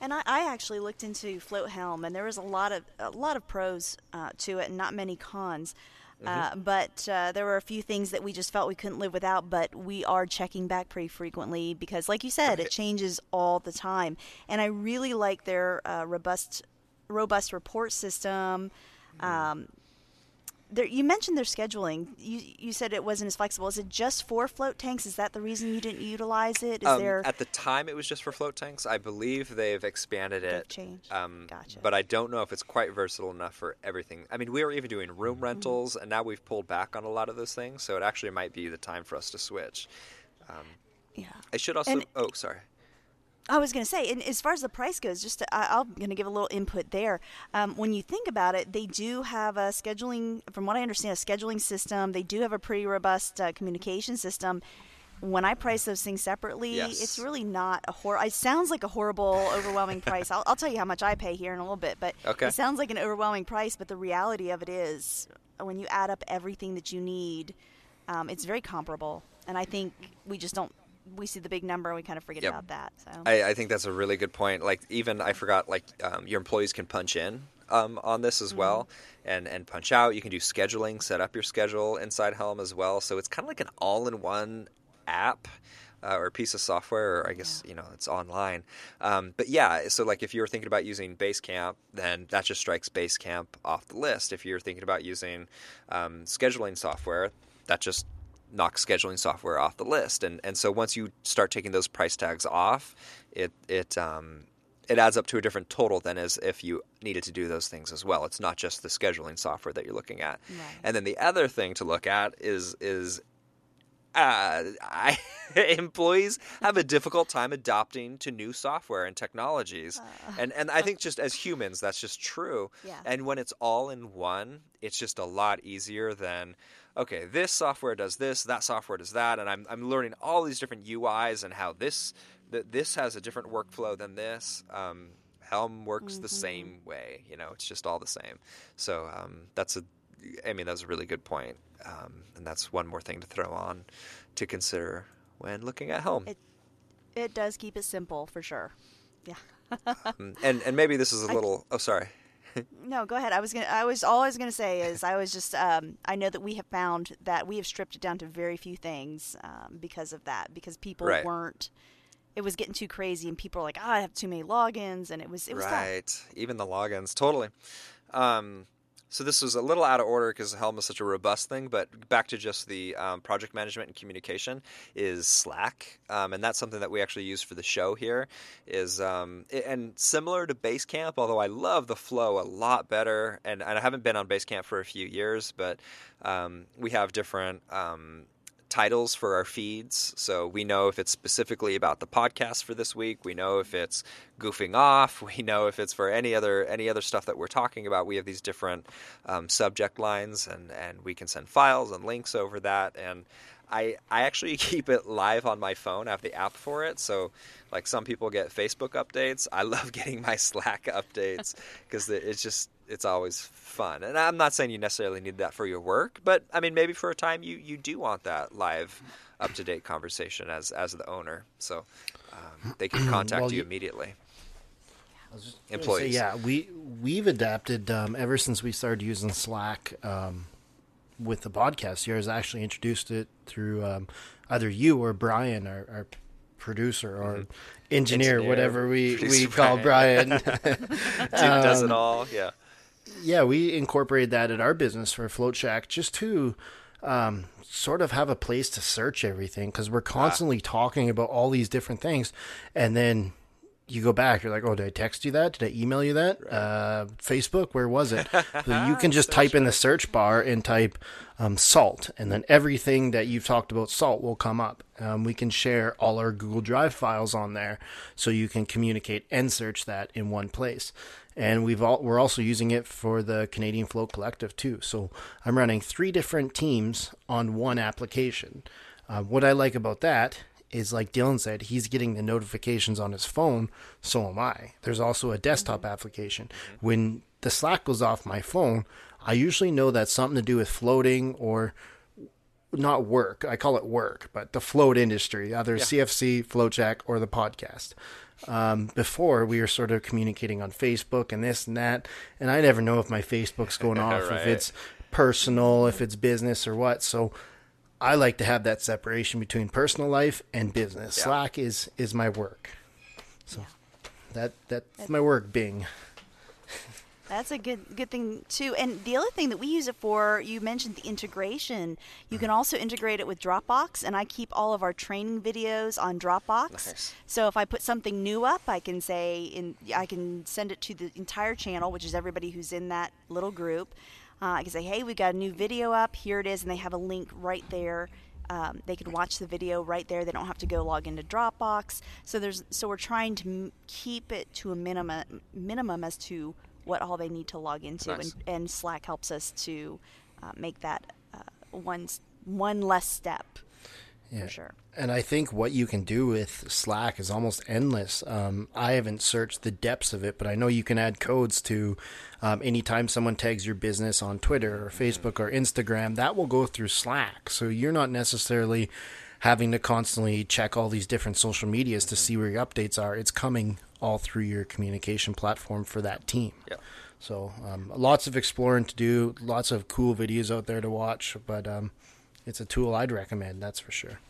and I, I actually looked into Float Helm, and there was a lot of a lot of pros uh, to it, and not many cons. Mm-hmm. Uh, but uh, there were a few things that we just felt we couldn't live without. But we are checking back pretty frequently because, like you said, it changes all the time. And I really like their uh, robust, robust report system. Mm-hmm. Um, there, you mentioned their scheduling. You you said it wasn't as flexible. Is it just for float tanks? Is that the reason you didn't utilize it? Is um, there at the time it was just for float tanks? I believe they've expanded They've it. changed. Um, Gotcha. But I don't know if it's quite versatile enough for everything. I mean, we were even doing room Mm-hmm. rentals, and now we've pulled back on a lot of those things. So it actually might be the time for us to switch. yeah? I should also. And- oh, sorry. I was going to say, and as far as the price goes, just to, I, I'm going to give a little input there. Um, when you think about it, they do have a scheduling, from what I understand, a scheduling system. They do have a pretty robust uh, communication system. When I price those things separately, Yes. it's really not a hor. It sounds like a horrible, overwhelming price. I'll, I'll tell you how much I pay here in a little bit, but Okay. it sounds like an overwhelming price. But the reality of it is, when you add up everything that you need, um, it's very comparable. And I think we just don't. We see the big number and we kind of forget Yep. about that. So I, I think that's a really good point. Like even I forgot, like um, your employees can punch in um, on this as well, and and punch out. You can do scheduling, set up your schedule inside Helm as well. So it's kind of like an all-in-one app. Uh, or piece of software, or I guess you know it's online. Um, but yeah, so like if you were thinking about using Basecamp, then that just strikes Basecamp off the list. If you're thinking about using um, scheduling software, that just knock scheduling software off the list. And and so once you start taking those price tags off, it it um, it adds up to a different total than as if you needed to do those things as well. It's not just the scheduling software that you're looking at. Right. And then the other thing to look at is is uh, I, employees have a difficult time adopting to new software and technologies, and and I think just as humans, that's just true. Yeah. And when it's all in one, it's just a lot easier than, okay, this software does this, that software does that, and I'm I'm learning all these different UIs and how this that this has a different workflow than this. Um, Helm works the same way, you know, it's just all the same. So um, that's a, I mean, that's a really good point, um, and that's one more thing to throw on to consider when looking at Helm. It- it does keep it simple for sure. Yeah. Mm, and and maybe this is a little. Oh, sorry. No, go ahead. I was gonna. I was all I was gonna say is I was just. Um, I know that we have found that we have stripped it down to very few things um, because of that. Because people Right. weren't. It was getting too crazy, and people were like, "Ah, I have too many logins," and it was. It was tough. right. Even the logins, totally. Um, so this was a little out of order because Helm is such a robust thing. But back to just the um, project management and communication is Slack, um, and that's something that we actually use for the show here. Is um, and similar to Basecamp, although I love the flow a lot better. And, and I haven't been on Basecamp for a few years, but um, we have different. Titles for our feeds. So we know if it's specifically about the podcast for this week. We know if it's goofing off. We know if it's for any other any other stuff that we're talking about. We have these different um, subject lines, and and we can send files and links over that. And I I actually keep it live on my phone. I have the app for it. So like some people get Facebook updates. I love getting my Slack updates because it's just it's always fun. And I'm not saying you necessarily need that for your work, but I mean maybe for a time you you do want that live up to date conversation as as the owner. So um, they can contact Well, you you- immediately. gonna say, Employees. yeah, we we've adapted um, ever since we started using Slack um, with the podcast. Here, has actually introduced it through um, either you or Brian, our, our producer or engineer, Mm-hmm. Engineer, whatever we producer we call Brian. Dude does Um, it all. Yeah. Yeah, we incorporated that at our business for Float Shack just to um, sort of have a place to search everything because we're constantly talking about all these different things, and then you go back, you're like, oh, did I text you that? Did I email you that? Uh, Facebook, where was it? so you can just type in the search bar and type um, salt, and then everything that you've talked about salt will come up. Um, we can share all our Google Drive files on there, so you can communicate and search that in one place. And we've all, we're also using it for the Canadian Float Collective too. So I'm running three different teams on one application. Uh, what I like about that is like Dylan said, he's getting the notifications on his phone, so am I. There's also a desktop application. When the Slack goes off my phone, I usually know that's something to do with floating or not work. I call it work, but the float industry, either Yeah. CFC, Float Shack, or the podcast. Um, before we were sort of communicating on Facebook and this and that, and I never know if my Facebook's going off, if it's personal, if it's business or what. So I like to have that separation between personal life and business. Yeah. Slack is is my work. So that that's my work. Bing. That's a good good thing too. And the other thing that we use it for, you mentioned the integration. You can also integrate it with Dropbox, and I keep all of our training videos on Dropbox. Nice. So if I put something new up, I can say in I can send it to the entire channel, which is everybody who's in that little group. Uh, I can say, hey, we got a new video up. Here it is, and they have a link right there. Um, they can watch the video right there. They don't have to go log into Dropbox. So there's so we're trying to m- keep it to a minimum minimum as to what all they need to log into, Nice. and, and Slack helps us to uh, make that uh, one one less step Yeah. for sure. And I think what you can do with Slack is almost endless. Um, I haven't searched the depths of it, but I know you can add codes to um, anytime someone tags your business on Twitter or Facebook or Instagram, that will go through Slack. So you're not necessarily having to constantly check all these different social medias to see where your updates are. It's coming all through your communication platform for that team. Yeah. So um, lots of exploring to do, lots of cool videos out there to watch, but um, it's a tool I'd recommend, that's for sure.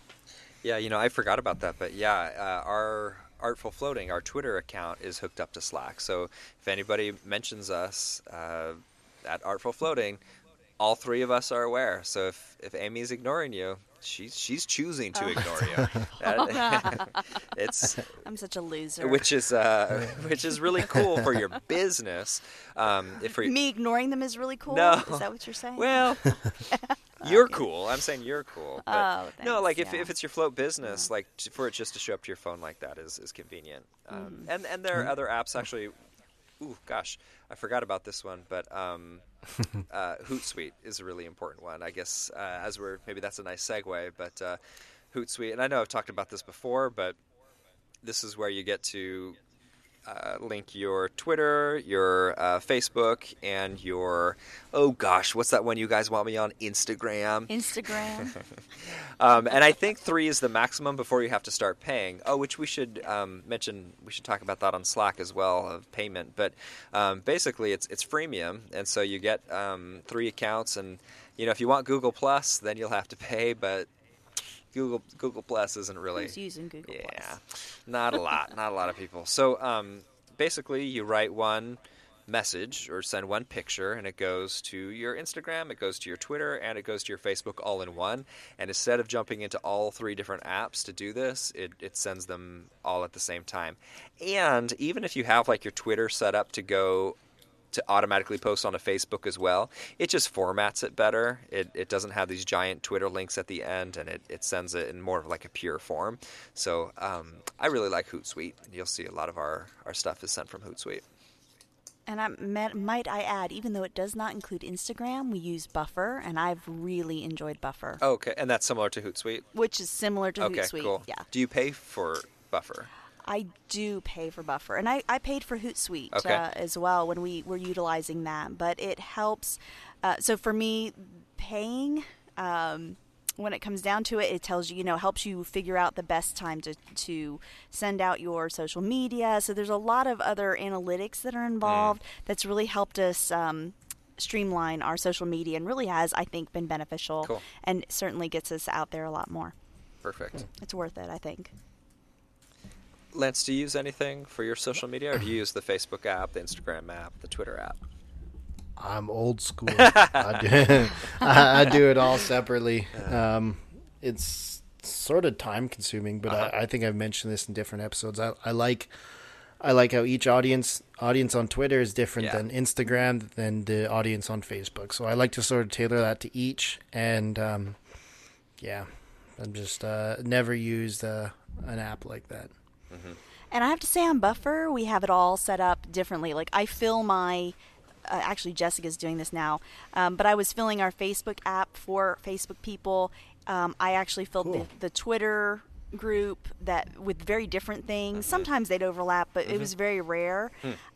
Yeah, you know, I forgot about that, but yeah, uh, our Artful Floating, our Twitter account is hooked up to Slack. So if anybody mentions us uh, at Artful Floating, all three of us are aware. So if if Amy's ignoring you, she's she's choosing to ignore you. It's I'm such a loser. which is uh, which is really cool for your business. Um, if for Me ignoring them is really cool. No. Is that what you're saying? Well, you're cool. I'm saying you're cool. But Oh, no, like if, yeah. if it's your float business, like for it just to show up to your phone like that is, is convenient. Um, Mm-hmm. And and there are other apps actually. Ooh, gosh, I forgot about this one, but um, uh, Hootsuite is a really important one. I guess uh, as we're maybe that's a nice segue, but uh, Hootsuite, and I know I've talked about this before, but this is where you get to uh, link your Twitter, your uh, Facebook, and your oh gosh, what's that one you guys want me on Instagram? Instagram. Um, and I think three is the maximum before you have to start paying. Oh, which we should um, mention. We should talk about that on Slack as well of payment. But um, basically, it's it's freemium, and so you get um, three accounts. And you know, if you want Google Plus, then you'll have to pay. But Google Google Plus isn't really Who's using Google yeah, Plus? not a lot, not a lot of people. So um, basically, you write one message or send one picture, and it goes to your Instagram, it goes to your Twitter, and it goes to your Facebook all in one. And instead of jumping into all three different apps to do this, it, it sends them all at the same time. And even if you have like your Twitter set up to go to automatically post on a Facebook as well. It just formats it better. It, it doesn't have these giant Twitter links at the end, and it, it sends it in more of like a pure form. So um, I really like Hootsuite. You'll see a lot of our, our stuff is sent from Hootsuite. And I might, might I add, even though it does not include Instagram, we use Buffer, and I've really enjoyed Buffer, Okay, and that's similar to Hootsuite. which is similar to Hootsuite. Okay, Hootsuite. cool. Yeah, Do you pay for Buffer? I do pay for Buffer, and I, I paid for Hootsuite Okay. uh, as well when we were utilizing that. But it helps. Uh, so for me, paying. Um, when it comes down to it, it tells you, you know, helps you figure out the best time to, to send out your social media. So there's a lot of other analytics that are involved that's really helped us um, streamline our social media and really has, I think, been beneficial Cool. and certainly gets us out there a lot more. Perfect. It's worth it, I think. Lance, do you use anything for your social media, or do you use the Facebook app, the Instagram app, the Twitter app? I'm old school. I, do, I, I do it all separately. Um, it's sort of time consuming, but Uh-huh. I, I think I've mentioned this in different episodes. I, I like I like how each audience audience on Twitter is different Yeah. than Instagram than the audience on Facebook. So I like to sort of tailor that to each. And um, yeah, I'm just uh, never used uh, an app like that. And I have to say, on Buffer, we have it all set up differently. Like I fill my. Uh, actually, Jessica's doing this now, um, but I was filling our Facebook app for Facebook people. Um, I actually filled Cool. the, the Twitter group that with very different things. Sometimes they'd overlap, but it was very rare,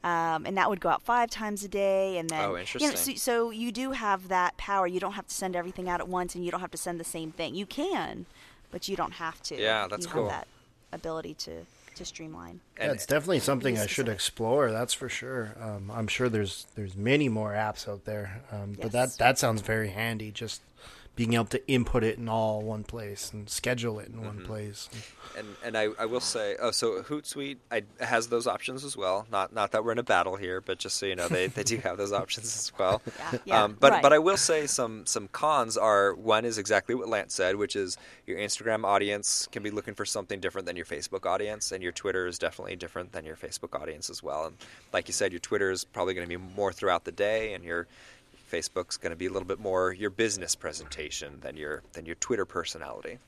um, and that would go out five times a day. And then, Oh, You know, so, so you do have that power. You don't have to send everything out at once, and you don't have to send the same thing. You can, but you don't have to. Yeah, that's you cool. Have that ability to to streamline. Yeah, it's definitely something I should explore. That's for sure. Um, I'm sure there's there's many more apps out there, um, but that that sounds very handy. Just being able to input it in all one place and schedule it in Mm-hmm. one place. And and I, I will say, oh, so Hootsuite I, has those options as well. Not not that we're in a battle here, but just so you know, they, they do have those options as well. Yeah, yeah, um, but right. but I will say some some cons are one is exactly what Lance said, which is your Instagram audience can be looking for something different than your Facebook audience, and your Twitter is definitely different than your Facebook audience as well. And like you said, your Twitter is probably going to be more throughout the day, and your Facebook's going to be a little bit more your business presentation than your than your Twitter personality.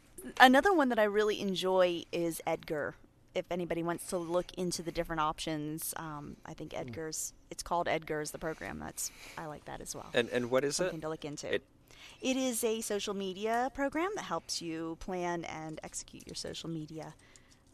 Another one that I really enjoy is Edgar. If anybody wants to look into the different options, um, I think Edgar's. It's called Edgar's the program. That's I like that as well. And and what is Something it? to look into. It- it is a social media program that helps you plan and execute your social media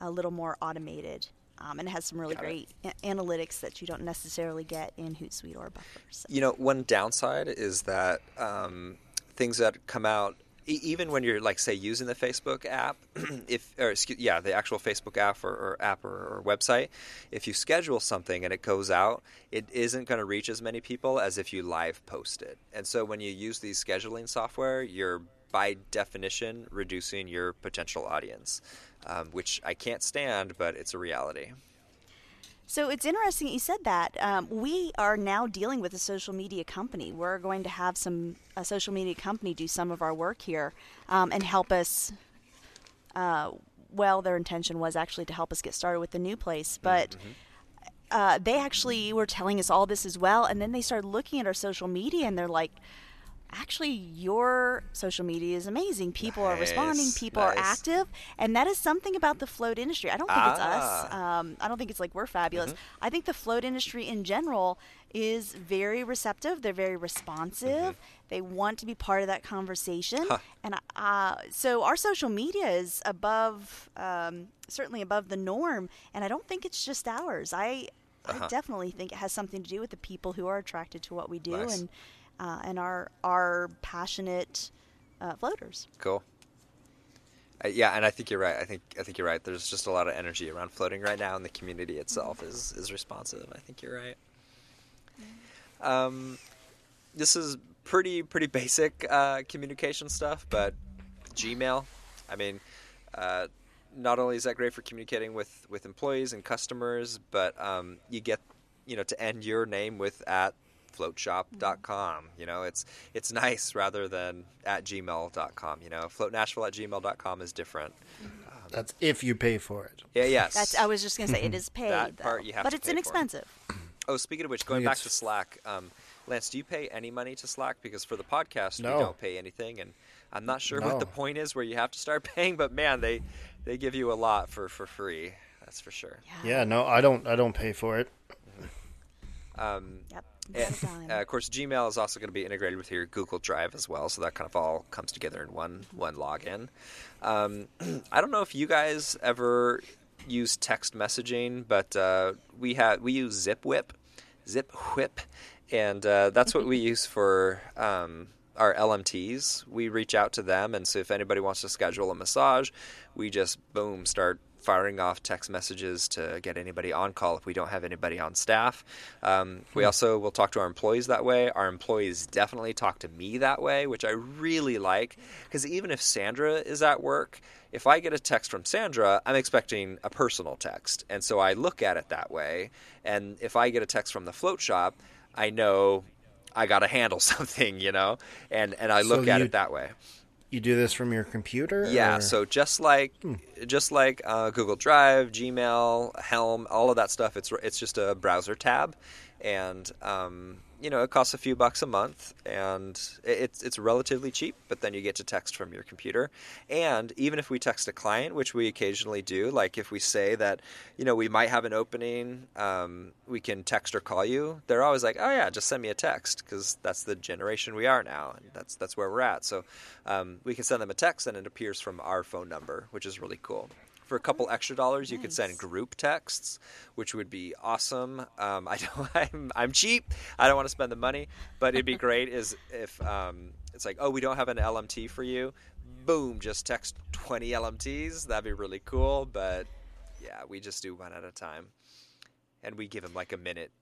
a little more automated. Um, and it has some really Got great a- analytics that you don't necessarily get in Hootsuite or Buffer. So. You know, one downside is that um, things that come out, even when you're like, say, using the Facebook app, if or excuse, yeah, the actual Facebook app or, or app or, or website, if you schedule something and it goes out, it isn't going to reach as many people as if you live post it. And so when you use these scheduling software, you're by definition reducing your potential audience, um, which I can't stand, but it's a reality. So it's interesting you said that. Um, we are now dealing with a social media company. We're going to have some a social media company do some of our work here um, and help us. Uh, well, their intention was actually to help us get started with the new place, but uh, they actually were telling us all this as well. And then they started looking at our social media and they're like, actually, your social media is amazing. People are responding, Nice, people are active. And that is something about the float industry. I don't think it's us. Ah. Mm-hmm. Um, I don't think it's like we're fabulous. I think the float industry in general is very receptive. They're very responsive. They want to be part of that conversation. Mm-hmm. Huh. And uh, so our social media is above, um, certainly above the norm. And I don't think it's just ours. I, Uh-huh. I definitely think it has something to do with the people who are attracted to what we do Nice. and uh, and our our passionate uh, floaters. Cool. Uh, yeah, and I think you're right. I think I think you're right. There's just a lot of energy around floating right now, and the community itself is is responsive. I think you're right. Um, this is pretty pretty basic uh, communication stuff, but Gmail. I mean, uh, not only is that great for communicating with with employees and customers, but um, you get you know to end your name with at floatshop.com you know it's it's nice rather than at gmail.com you know floatnashville at gmail.com is different That's if you pay for it. yeah yes That's I was just gonna say it is paid, That though. part you have but to it's pay for. inexpensive. oh speaking of which going back to slack um, lance do you pay any money to slack because for the podcast No. we don't pay anything and i'm not sure what the point is where you have to start paying but man they they give you a lot for for free that's for sure Yeah, no, I don't. I don't pay for it. um, Yep. And, Not a dime. uh, of course, Gmail is also going to be integrated with your Google Drive as well, so that kind of all comes together in one one login. Um, I don't know if you guys ever use text messaging, but uh, we have we use ZipWhip, ZipWhip, and uh, that's what we use for um, our LMTs. We reach out to them, and so if anybody wants to schedule a massage, we just boom start firing off text messages to get anybody on call if we don't have anybody on staff. Um, we also will talk to our employees that way. Our employees definitely talk to me that way, which I really like because even if Sandra is at work, if I get a text from Sandra, I'm expecting a personal text. And so I look at it that way. And if I get a text from the float shop, I know I got to handle something, you know, and, and I So look at you- it that way. You do this from your computer? Yeah, or- so just like just like uh, Google Drive, Gmail, Helm, all of that stuff, it's it's just a browser tab, and um, you know it costs a few bucks a month, and it's it's relatively cheap. But then you get to text from your computer, and even if we text a client, which we occasionally do, like if we say that you know we might have an opening, um, we can text or call you. They're always like, oh yeah, just send me a text because that's the generation we are now, and that's that's where we're at. So um, we can send them a text, and it appears from our phone number, which is really cool. For a couple extra dollars, you could send group texts, which would be awesome. Um, I don't, I'm, I'm cheap. I don't want to spend the money, but it'd be great. Is if um, it's like, oh, we don't have an LMT for you, boom, just text 20 LMTs. That'd be really cool. But yeah, we just do one at a time, and we give them like a minute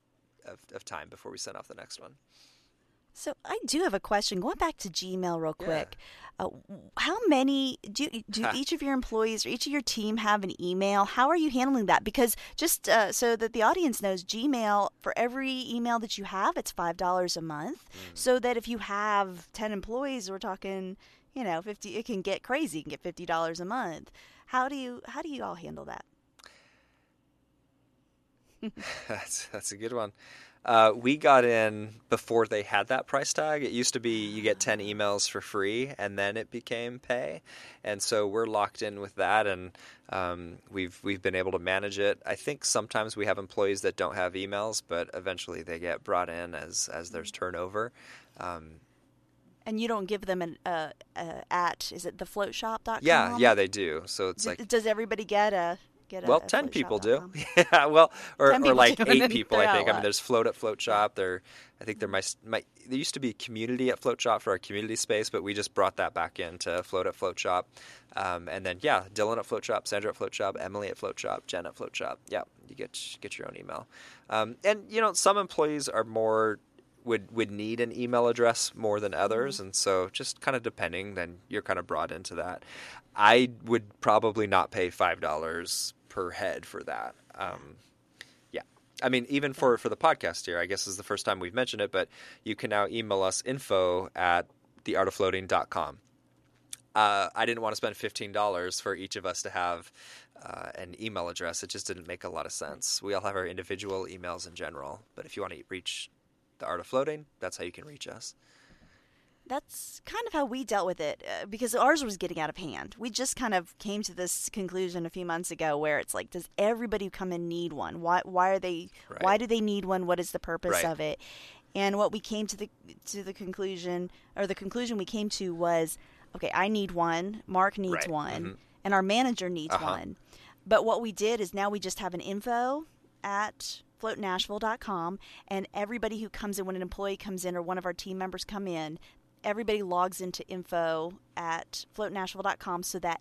of, of time before we send off the next one. So I do have a question. Going back to Gmail real Yeah. quick, uh, how many do do each of your employees or each of your team have an email? How are you handling that? Because just uh, so that the audience knows, Gmail for every email that you have, it's five dollars a month. So that if you have ten employees, we're talking, you know, fifty. It can get crazy. You can get fifty dollars a month. How do you how do you all handle that? that's that's a good one. Uh, we got in before they had that price tag. It used to be you get ten emails for free, and then it became pay, and so we're locked in with that, and um, we've we've been able to manage it. I think sometimes we have employees that don't have emails, but eventually they get brought in as as there's turnover. Um, And you don't give them an uh, uh, at is it thefloatshop.com? yeah, yeah, they do. So it's like does everybody get a get Well, ten people do. yeah, well, or, or like eight people. I think. I mean, there's float at Float Shop. There, I think there might, might there used to be community at Float Shop for our community space, but we just brought that back into Float at Float Shop. Um, and then yeah, Dylan at Float Shop, Sandra at Float Shop, Emily at Float Shop, Jen at Float Shop. Yeah, you get get your own email. Um, and you know, some employees are more would would need an email address more than others, and so just kind of depending, then you're kind of brought into that. I would probably not pay five dollars per head for that. Um, yeah, I mean, even for for the podcast here, I guess is the first time we've mentioned it, but you can now email us info at theartoffloating.com. Uh, I didn't want to spend fifteen dollars for each of us to have uh, an email address. It just didn't make a lot of sense. We all have our individual emails in general, but if you want to reach the art of floating, that's how you can reach us. That's kind of how we dealt with it uh, because ours was getting out of hand. We just kind of came to this conclusion a few months ago where it's like, does everybody come in need one? Why? Why are they? Right. Why do they need one? What is the purpose Right. of it? And what we came to the to the conclusion, or the conclusion we came to was, okay, I need one. Mark needs Right. one, Mhm. and our manager needs Uh-huh. one. But what we did is now we just have an info at floatnashville.com and everybody who comes in when an employee comes in or one of our team members come in everybody logs into info at floatnashville.com so that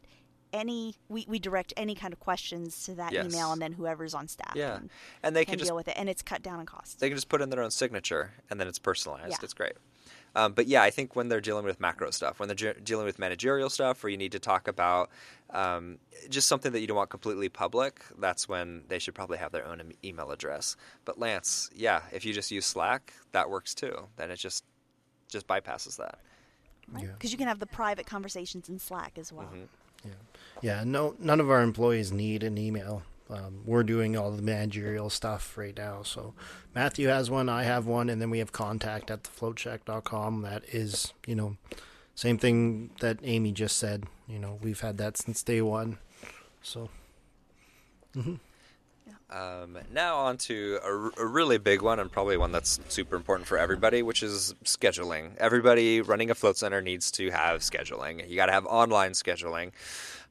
any we, we direct any kind of questions to that Yes. email and then whoever's on staff Yeah, and they can can just deal with it and it's cut down in costs they can just put in their own signature and then it's personalized. Yeah. It's great. Um, but yeah, I think when they're dealing with macro stuff, when they're ge- dealing with managerial stuff, where you need to talk about um, just something that you don't want completely public, that's when they should probably have their own email address. But Lance, yeah, if you just use Slack, that works too. Then it just just bypasses that. right Yeah. because you can have the private conversations in slack as well Mm-hmm. Yeah, no, none of our employees need an email. Um, we're doing all the managerial stuff right now. So Matthew has one, I have one, and then we have contact at thefloatshack.com. That is, you know, same thing that Amy just said. You know, we've had that since day one. So Um, now on to a, r- a really big one and probably one that's super important for everybody, which is scheduling. Everybody running a float center needs to have scheduling. You got to have online scheduling.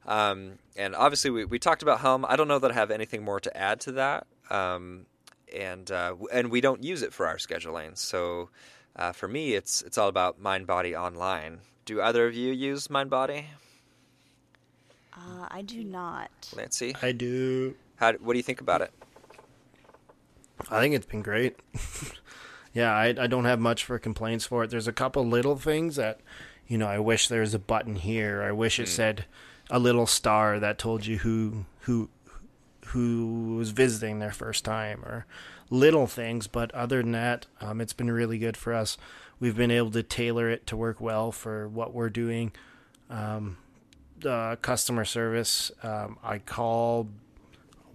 Um, and obviously, we, we talked about Helm. I don't know that I have anything more to add to that. Um, and uh, and we don't use it for our scheduling. So uh, for me, it's it's all about MindBody Online. Do either of you use MindBody, uh, i do not Nancy? I do. How, what do you think about it? I think it's been great. yeah, I, I don't have much for complaints for it. There's a couple little things that, you know, I wish there was a button here. I wish it said a little star that told you who who who was visiting their first time or little things. But other than that, um, it's been really good for us. We've been able to tailor it to work well for what we're doing. um, uh, customer service. Um, I call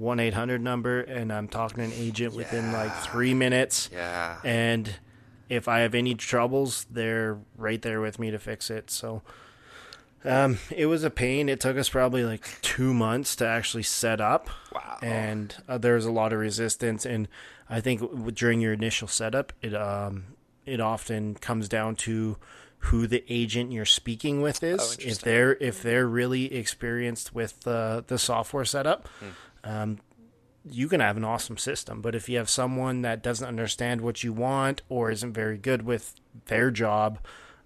one eight hundred number, and I'm talking to an agent within like three minutes. Yeah. And if I have any troubles, they're right there with me to fix it. So. Um, it was a pain. It took us probably like two months to actually set up. Wow. And uh, there was a lot of resistance, and I think w- during your initial setup, it um, it often comes down to who the agent you're speaking with is. if Oh, interesting. they're if they're really experienced with uh, the software setup, Hmm. Um, you can have an awesome system. But if you have someone that doesn't understand what you want or isn't very good with their job,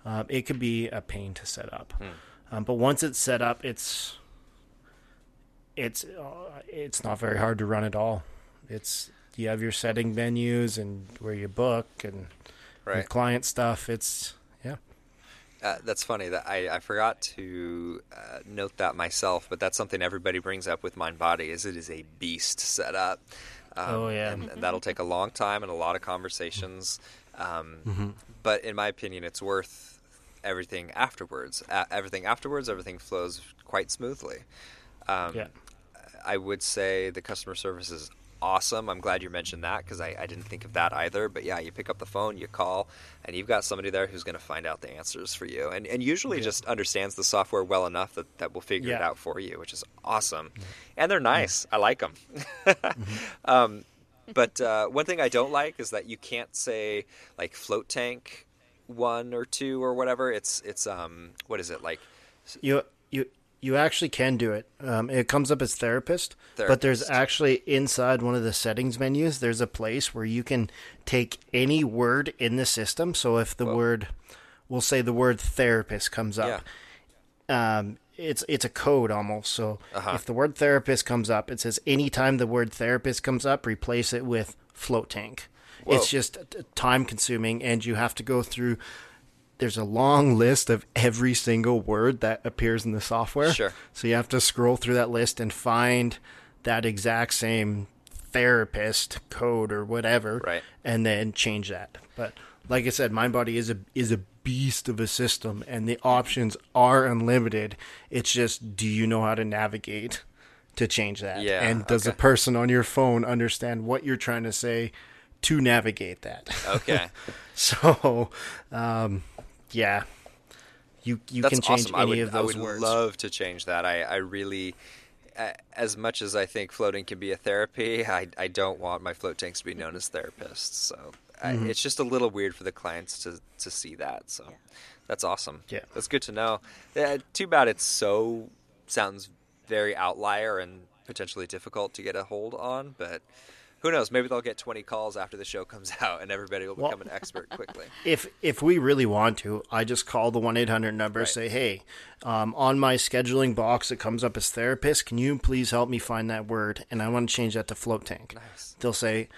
uh, it could be a pain to set up. Hmm. Um, but once it's set up, it's it's uh, it's not very hard to run at all. It's you have your setting menus and where you book and your Right. client stuff. It's. Uh, that's funny that I, I forgot to uh, note that myself, but that's something everybody brings up with Mind Body is it is a beast setup. Um, Oh, yeah. and, and that'll take a long time and a lot of conversations. Um, Mm-hmm. But in my opinion, it's worth everything afterwards. Uh, everything afterwards, everything flows quite smoothly. Um, Yeah. I would say the customer service is awesome. I'm glad you mentioned that because I, I didn't think of that either. But yeah, you pick up the phone, you call, and you've got somebody there who's going to find out the answers for you, and and usually just understands the software well enough that that will figure it out for you, which is awesome. And they're nice. I like them. um, but uh, one thing I don't like is that you can't say like float tank one or two or whatever. It's it's um what is it like? You you you actually can do it. Um, it comes up as therapist, but there's actually inside one of the settings menus. There's a place where you can take any word in the system. So if the Whoa. word, we'll say the word therapist comes up, um, it's it's a code almost. So Uh-huh. if the word therapist comes up, it says anytime the word therapist comes up, replace it with float tank. Whoa. It's just time consuming, and you have to go through. There's a long list of every single word that appears in the software. Sure. So you have to scroll through that list and find that exact same therapist code or whatever, Right. and then change that. But like I said, MindBody is a is a beast of a system, and the options are unlimited. It's just, do you know how to navigate to change that? Yeah, And does the okay. person on your phone understand what you're trying to say to navigate that? Okay. so, um, yeah. You, you That's can change awesome. any I would, of those words. I would words. love to change that. I, I really, as much as I think floating can be a therapy, I, I don't want my float tanks to be known as therapists. So Mm-hmm. it's just a little weird for the clients to, to see that. So that's awesome. Yeah. That's good to know. Yeah, too bad it's so, sounds very outlier and potentially difficult to get a hold on, but who knows? Maybe they'll get 20 calls after the show comes out and everybody will Well- become an expert quickly. if if we really want to, I just call the one eight hundred number. Right. Say, hey, um, on my scheduling box, it comes up as therapist. Can you please help me find that word? And I want to change that to float tank. Nice. They'll say,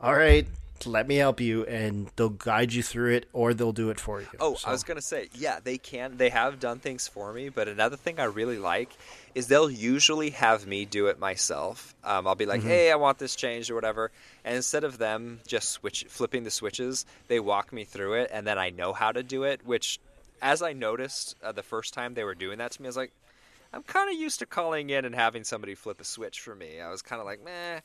all right, let me help you, and they'll guide you through it, or they'll do it for you. Oh, So- I was gonna say, yeah, they can. They have done things for me, but another thing I really like is they'll usually have me do it myself. Um, I'll be like, "Hey, I want this changed" or whatever, and instead of them just switch flipping the switches, they walk me through it, and then I know how to do it. Which, as I noticed uh, the first time they were doing that to me, I was like, I'm kind of used to calling in and having somebody flip a switch for me. I was kind of like, meh.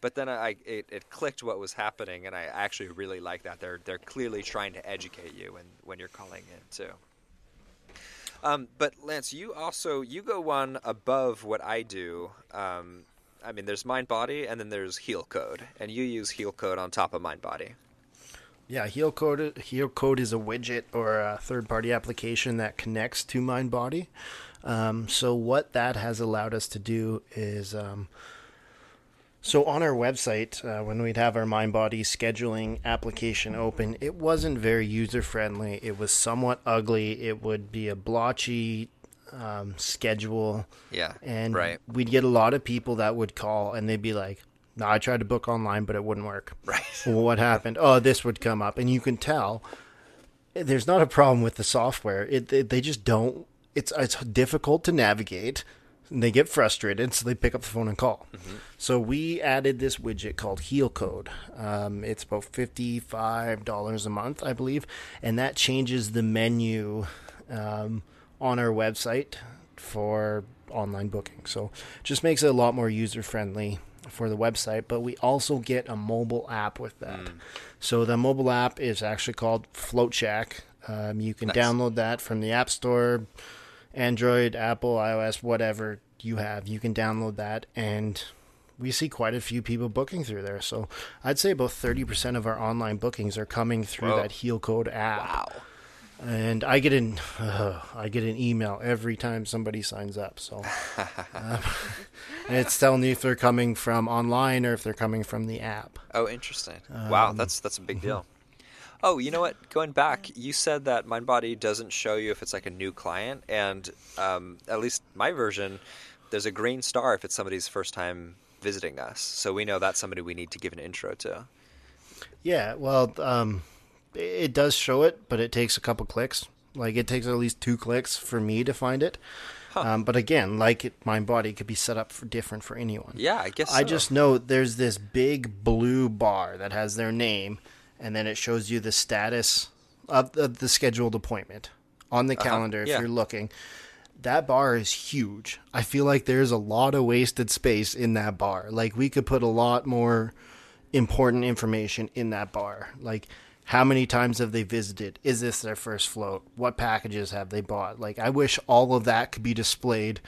But then I it, it clicked what was happening, and I actually really like that. They're they're clearly trying to educate you when when you're calling in too. Um, but Lance, you also you go one above what I do. Um, I mean, there's Mind Body, and then there's HealCode, and you use HealCode on top of Mind Body. Yeah, HealCode. Heal Code is a widget or a third-party application that connects to MindBody. Um, so what that has allowed us to do is, um, so on our website, uh, when we'd have our MindBody scheduling application open, it wasn't very user-friendly. It was somewhat ugly. It would be a blotchy um, schedule. Yeah, And right, we'd get a lot of people that would call and they'd be like, no, I tried to book online, but it wouldn't work. right. Well, what happened? Oh, this would come up, and you can tell there's not a problem with the software. It, it they just don't. It's it's difficult to navigate. And they get frustrated, so they pick up the phone and call. So we added this widget called HealCode. Um, it's about fifty-five dollars a month, I believe, and that changes the menu um, on our website for online booking. So just makes it a lot more user friendly for the website, but we also get a mobile app with that. Mm. So the mobile app is actually called Float Shack. Um, you can Nice. download that from the App Store, Android, Apple, iOS, whatever you have. You can download that, and we see quite a few people booking through there. So I'd say about 30% of our online bookings are coming through Whoa. that HealCode app Wow. and I get an uh, I get an email every time somebody signs up. So um, and it's telling you if they're coming from online or if they're coming from the app. Oh, interesting. wow, Um, that's that's a big mhm. deal. Oh, you know what? Going back, you said that MindBody doesn't show you if it's like a new client, and um, at least my version, there's a green star if it's somebody's first time visiting us. So we know that's somebody we need to give an intro to. Yeah, well, um, it does show it, but it takes a couple clicks. Like it takes at least two clicks for me to find it. Um, but again, like it, MindBody could be set up for different for anyone. Yeah, I guess. I so. just know there's this big blue bar that has their name, and then it shows you the status of the, the scheduled appointment on the uh-huh. calendar if yeah. you're looking. That bar is huge. I feel like there's a lot of wasted space in that bar. Like we could put a lot more important information in that bar. Like how many times have they visited? Is this their first float? What packages have they bought? Like I wish all of that could be displayed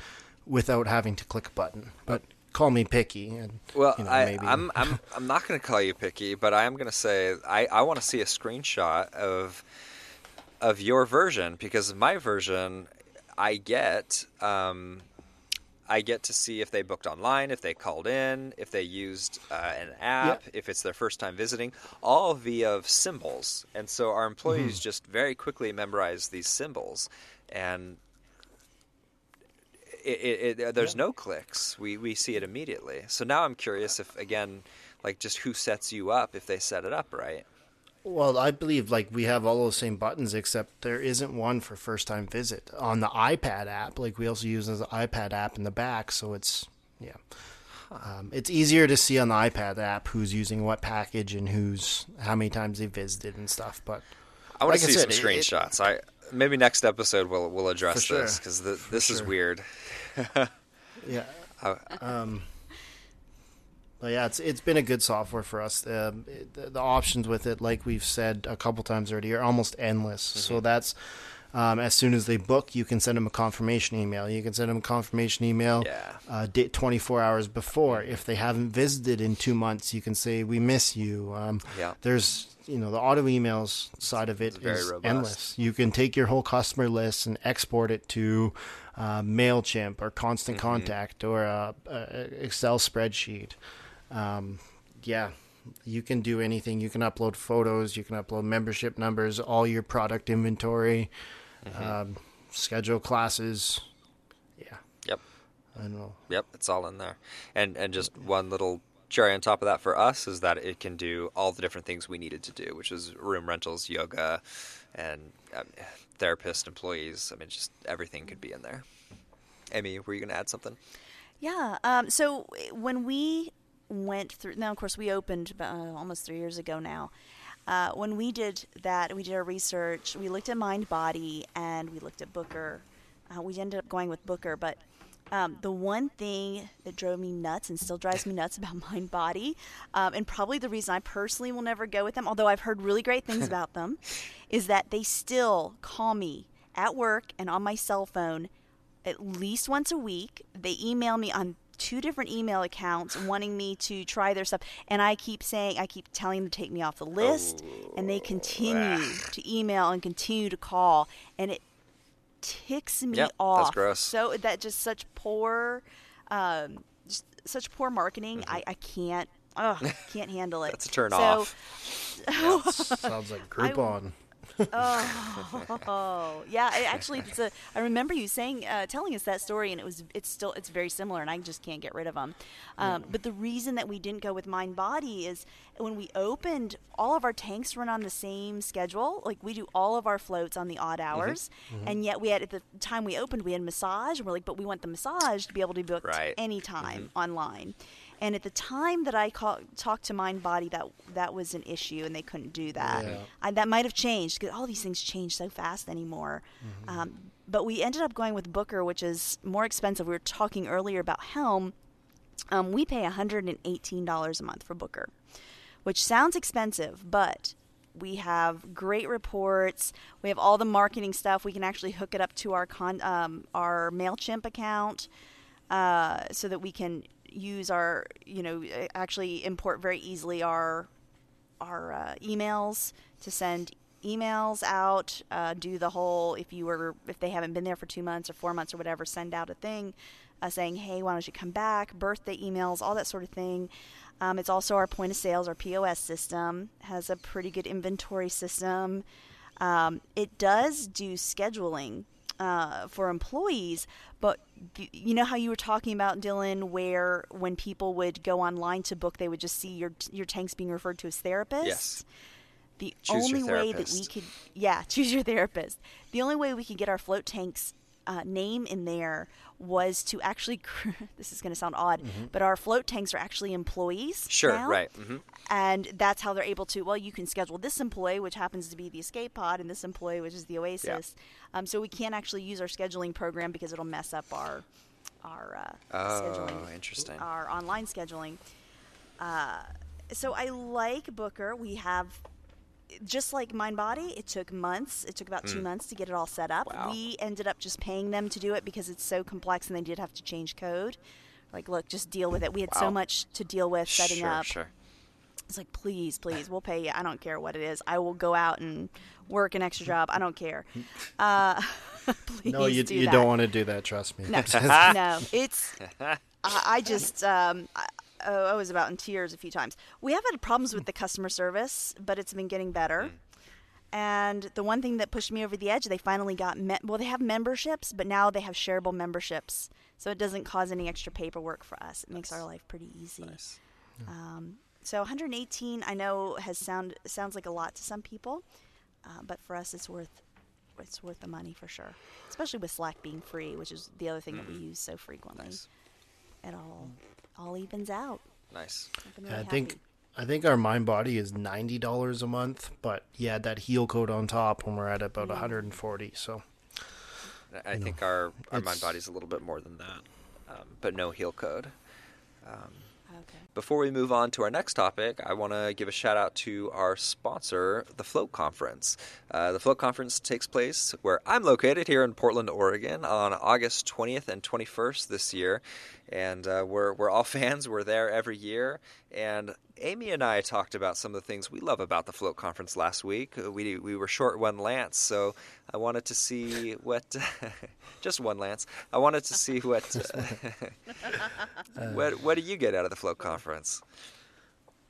without having to click a button. But call me picky and Well, you know, I, maybe I'm I'm I'm not going to call you picky, but I am going to say I, I want to see a screenshot of of your version because my version I get um, I get to see if they booked online, if they called in, if they used uh, an app, if it's their first time visiting, all via symbols. And so our employees Mm-hmm. just very quickly memorize these symbols, and it, it, it, there's no clicks. We we see it immediately. So now I'm curious if again, like just who sets you up if they set it up right. Well, I believe like we have all those same buttons, except there isn't one for first time visit on the iPad app. Like we also use the iPad app in the back, so it's yeah, um, it's easier to see on the iPad app who's using what package and who's how many times they visited and stuff. But I want Like to see said, some screenshots. I maybe next episode we'll we'll address sure. this because this is sure. weird. yeah, Uh, um, but yeah, it's it's been a good software for us. Um, it, the, the options with it, like we've said a couple times already, are almost endless. So that's um, as soon as they book, you can send them a confirmation email. You can send them a confirmation email Yeah. uh, di- 24 hours before. If they haven't visited in two months, you can say we miss you. Um, Yeah. There's you know the auto emails side of it It's is endless. You can take your whole customer list and export it to uh, Mailchimp or Constant Mm-hmm. Contact or a, a Excel spreadsheet. Um, yeah, you can do anything. You can upload photos. You can upload membership numbers, all your product inventory, Mm-hmm. um, schedule classes. Yeah, Yep. I know. Yep, it's all in there. And and just one little cherry on top of that for us is that it can do all the different things we needed to do, which is room rentals, yoga, and um, therapist, employees. I mean, just everything could be in there. Amy, were you going to add something? Yeah. Um, so when we went through, now of course we opened uh, almost three years ago now. Uh, when we did that, we did our research. We looked at Mind Body and we looked at Booker. Uh, we ended up going with Booker, but um, the one thing that drove me nuts and still drives me nuts about Mind Body, um, and probably the reason I personally will never go with them, although I've heard really great things about them, is that they still call me at work and on my cell phone at least once a week. They email me on two different email accounts wanting me to try their stuff and I keep saying I keep telling them to take me off the list and they continue to email and continue to call and it ticks me Yep, that's off gross. so that just such poor um just such poor marketing Mm-hmm. I, I can't ugh, can't handle it That's a turn so, off. Sounds like Groupon. Oh, yeah. It actually, it's a. I remember you saying, uh, telling us that story, and it was. It's still. It's very similar, and I just can't get rid of them. Um, But the reason that we didn't go with Mind Body is when we opened, all of our tanks run on the same schedule. Like we do all of our floats on the odd hours, and yet we had at the time we opened, we had massage, and we're like, but we want the massage to be able to be booked Right. anytime online. And at the time that I call, talked to Mind Body, that that was an issue, and they couldn't do that. Yeah. I, that might have changed because all these things change so fast anymore. Um, but we ended up going with Booker, which is more expensive. We were talking earlier about Helm. Um, we pay $118 a month for Booker, which sounds expensive, but we have great reports. We have all the marketing stuff. We can actually hook it up to our con- um, our Mailchimp account, uh, so that we can use our you know actually import very easily our our uh, emails to send emails out. Uh, do the whole if you were if they haven't been there for two months or four months or whatever, send out a thing uh, saying, "Hey, why don't you come back?" Birthday emails, all that sort of thing. Um, it's also our point of sales, our POS system has a pretty good inventory system. Um, it does do scheduling uh, for employees, but you know how you were talking about Dylan, where when people would go online to book, they would just see your your tanks being referred to as therapists. Yes. The Choose only way that we could, yeah, choose your therapist. The only way we could get our float tanks uh, name in there was to actually. this is going to sound odd, but our float tanks are actually employees. Sure, now, right. hmm And that's how they're able to. Well, you can schedule this employee, which happens to be the escape pod, and this employee, which is the Oasis. Um, so we can't actually use our scheduling program because it'll mess up our our uh, Oh, scheduling interesting. our online scheduling. Uh, so I like Booker. We have just like Mind Body. It took months. It took about two months to get it all set up. Wow. We ended up just paying them to do it because it's so complex, and they did have to change code. Like, look, just deal with it. We had so much to deal with setting sure, up. Sure. It's like, please, please, we'll pay you. I don't care what it is. I will go out and work an extra job. I don't care. Uh, please No, you do you that. don't want to do that. Trust me. No, no, it's. I, I just, um, I, oh, I was about in tears a few times. We have had problems with the customer service, but it's been getting better. And the one thing that pushed me over the edge, they finally got me- well. They have memberships, but now they have shareable memberships, so it doesn't cause any extra paperwork for us. It makes our life pretty easy. Nice. Um, so 118, I know has sound sounds like a lot to some people, uh, but for us, it's worth it's worth the money for sure. Especially with Slack being free, which is the other thing that we use so frequently. Nice. It all all evens out. Nice. I've been Yeah, really I think happy. I think our Mind Body is ninety dollars a month, but yeah, that HealCode on top when we're at about one hundred and forty. So I I think our, our mind it's- body's a little bit more than that, um, but no HealCode. Um, Okay. Before we move on to our next topic, I want to give a shout out to our sponsor, the Float Conference. Uh, the Float Conference takes place where I'm located here in Portland, Oregon, on August 20th and 21st this year. And uh, we're, we're all fans. We're there every year. And Amy and I talked about some of the things we love about the Float Conference last week. Uh, We, we were short one Lance, so I wanted to see what. just one Lance. I wanted to see what. what, what do you get out of the Float Conference?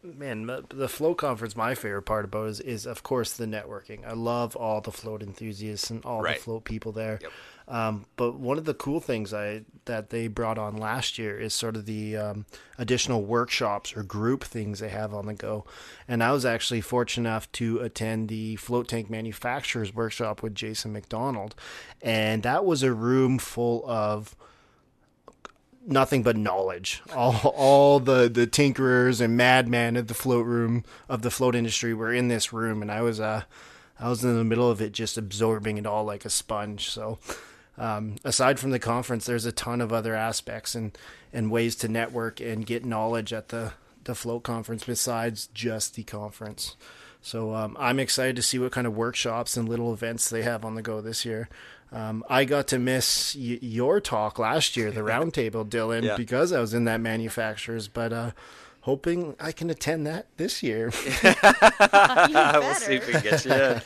man, the float conference, my favorite part about is is of course the networking. I love all the float enthusiasts and all Right. the float people there. Yep. Um, but one of the cool things I that they brought on last year is sort of the um, additional workshops or group things they have on the go. And I was actually fortunate enough to attend the float tank manufacturers workshop with Jason McDonald, and that was a room full of nothing but knowledge. All all the the tinkerers and madmen of the float room of the float industry were in this room, and I was uh I was in the middle of it, just absorbing it all like a sponge. So. Um, aside from the conference, there's a ton of other aspects and, and ways to network and get knowledge at the, the float conference besides just the conference. So um, I'm excited to see what kind of workshops and little events they have on the go this year. Um, I got to miss y- your talk last year, the roundtable, Dylan, Yeah. because I was in that manufacturers. But uh, hoping I can attend that this year. we'll see if we can get you in.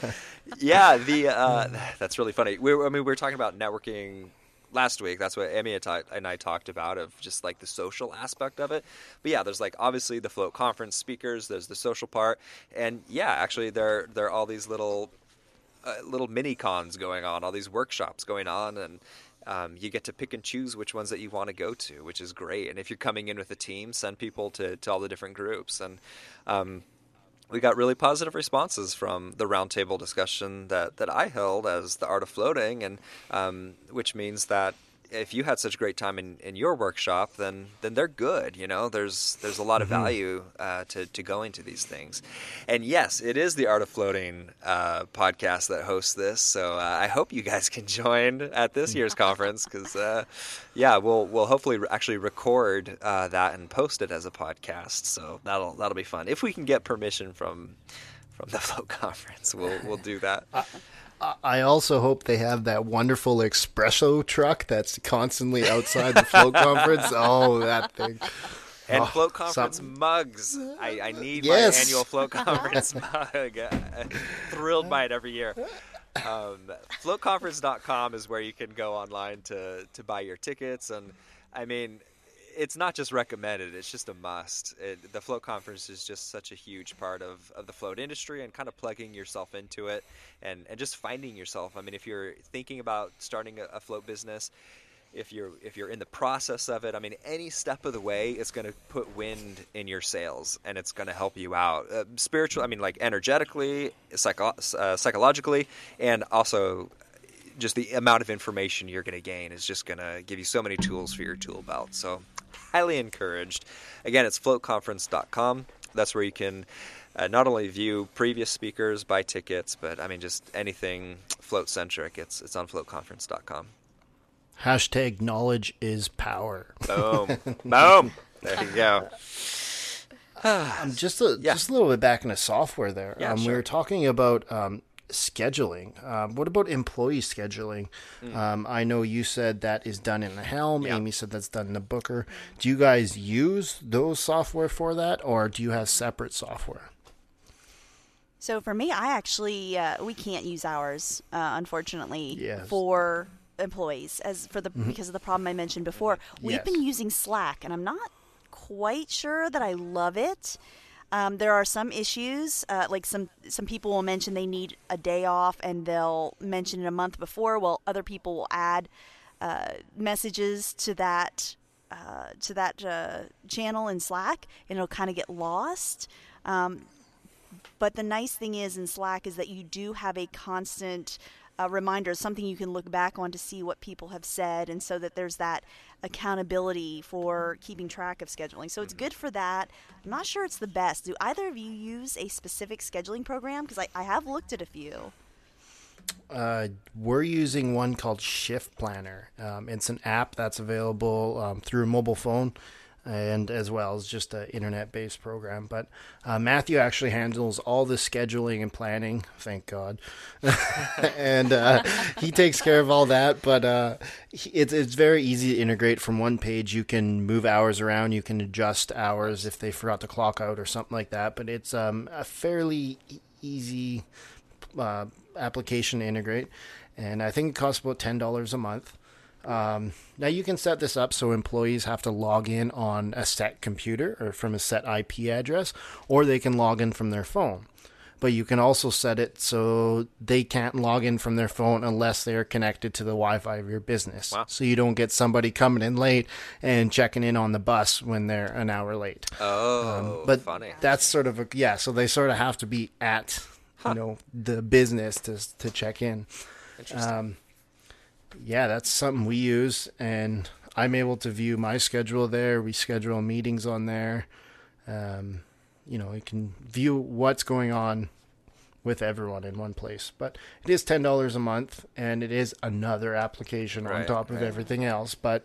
Yeah, the uh, that's really funny. We I mean, we were talking about networking last week. That's what I- and I talked about of just like the social aspect of it. But yeah, there's like obviously the float conference speakers. There's the social part, and yeah, actually there there are all these little uh, little mini cons going on, all these workshops going on, and um, you get to pick and choose which ones that you want to go to, which is great. And if you're coming in with a team, send people to, to all the different groups. And um, we got really positive responses from the roundtable discussion that, that I held as the art of floating, and um, which means that if you had such a great time in, in your workshop, then then they're good. You know, there's there's a lot of Mm-hmm. value uh, to to going to these things. And yes, it is the Art of Floating uh, podcast that hosts this. So uh, I hope you guys can join at this year's conference because uh, yeah, we'll we'll hopefully actually record uh, that and post it as a podcast. So that'll that'll be fun if we can get permission from from the Float Conference. We'll we'll do that. I also hope they have that wonderful espresso truck that's constantly outside the float conference. Oh, that thing. And Oh, float conference some- mugs. I, I need Yes. my annual float conference mug. I'm thrilled by it every year. Um, floatconference.com is where you can go online to, to buy your tickets. And I mean, it's not just recommended, it's just a must. It, the float conference is just such a huge part of, of the float industry and kind of plugging yourself into it and, and just finding yourself. I mean, if you're thinking about starting a, a float business, if you're if you're in the process of it, I mean, any step of the way, it's going to put wind in your sails, and it's going to help you out uh, spiritual. I mean, like energetically, psycho- uh, psychologically, and also just the amount of information you're going to gain is just going to give you so many tools for your tool belt. So, highly encouraged. Again, it's floatconference.com. That's where you can uh, not only view previous speakers, buy tickets, but I mean, just anything float centric. It's it's on floatconference.com. Hashtag knowledge is power. Boom. Boom. There you go. Um, just a Yeah. just a little bit back into software there. Yeah, um, We sure. were talking about um, scheduling. Um, what about employee scheduling? Um, I know you said that is done in the Helm. Mm. Yeah. Amy said that's done in the Booker. Do you guys use those software for that, or do you have separate software? So for me, I actually uh, we can't use ours, uh, unfortunately, Yes. for employees as for the because of the problem I mentioned before. We've Yes. been using Slack, and I'm not quite sure that I love it. Um, there are some issues, uh, like some some people will mention they need a day off, and they'll mention it a month before. Well, other people will add uh, messages to that uh, to that uh, channel in Slack, and it'll kind of get lost. Um, but the nice thing is in Slack is that you do have a constant uh, reminder, something you can look back on to see what people have said, and so that there's that accountability for keeping track of scheduling. So it's good for that. I'm not sure it's the best. Do either of you use a specific scheduling program? Because I, I have looked at a few. Uh, we're using one called Shift Planner. Um, it's an app that's available um, through a mobile phone and as well as just an internet based program. But uh, Matthew actually handles all the scheduling and planning, thank God. and uh, he takes care of all that. But uh, it's, it's very easy to integrate from one page. You can move hours around, you can adjust hours if they forgot to clock out or something like that. But it's um, a fairly easy uh, application to integrate, and I think it costs about ten dollars a month. Um, now you can set this up so employees have to log in on a set computer or from a set IP address, or they can log in from their phone. But you can also set it so they can't log in from their phone unless they are connected to the Wi-Fi of your business. Wow. So you don't get somebody coming in late and checking in on the bus when they're an hour late. Oh, Um, but funny. that's sort of a yeah. So they sort of have to be at you know the business to to check in. Interesting. Um, yeah, that's something we use, and I'm able to view my schedule there. We schedule meetings on there. Um, you know, you can view what's going on with everyone in one place. But it is ten dollars a month, and it is another application on top of right. everything else. But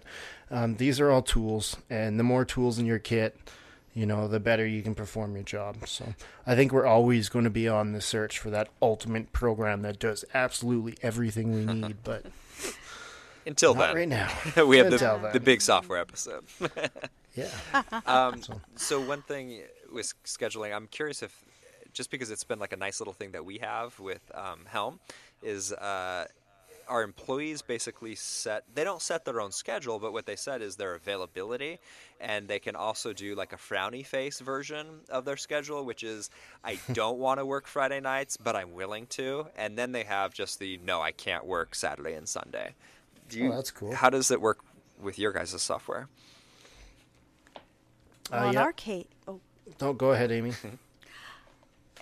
um, these are all tools, and the more tools in your kit, you know, the better you can perform your job. So I think we're always going to be on the search for that ultimate program that does absolutely everything we need. But Until not then, right now. we have Until the, then. the big software episode. Yeah. Um, so one thing with scheduling, I'm curious if just because it's been like a nice little thing that we have with um, Helm is uh, our employees basically set they don't set their own schedule, but what they set is their availability, and they can also do like a frowny face version of their schedule, which is I don't want to work Friday nights, but I'm willing to, and then they have just the no, I can't work Saturday and Sunday. Do you, Oh, that's cool. How does it work with your guys' software? Uh, in yeah. our case, oh, Don't go ahead, Amy.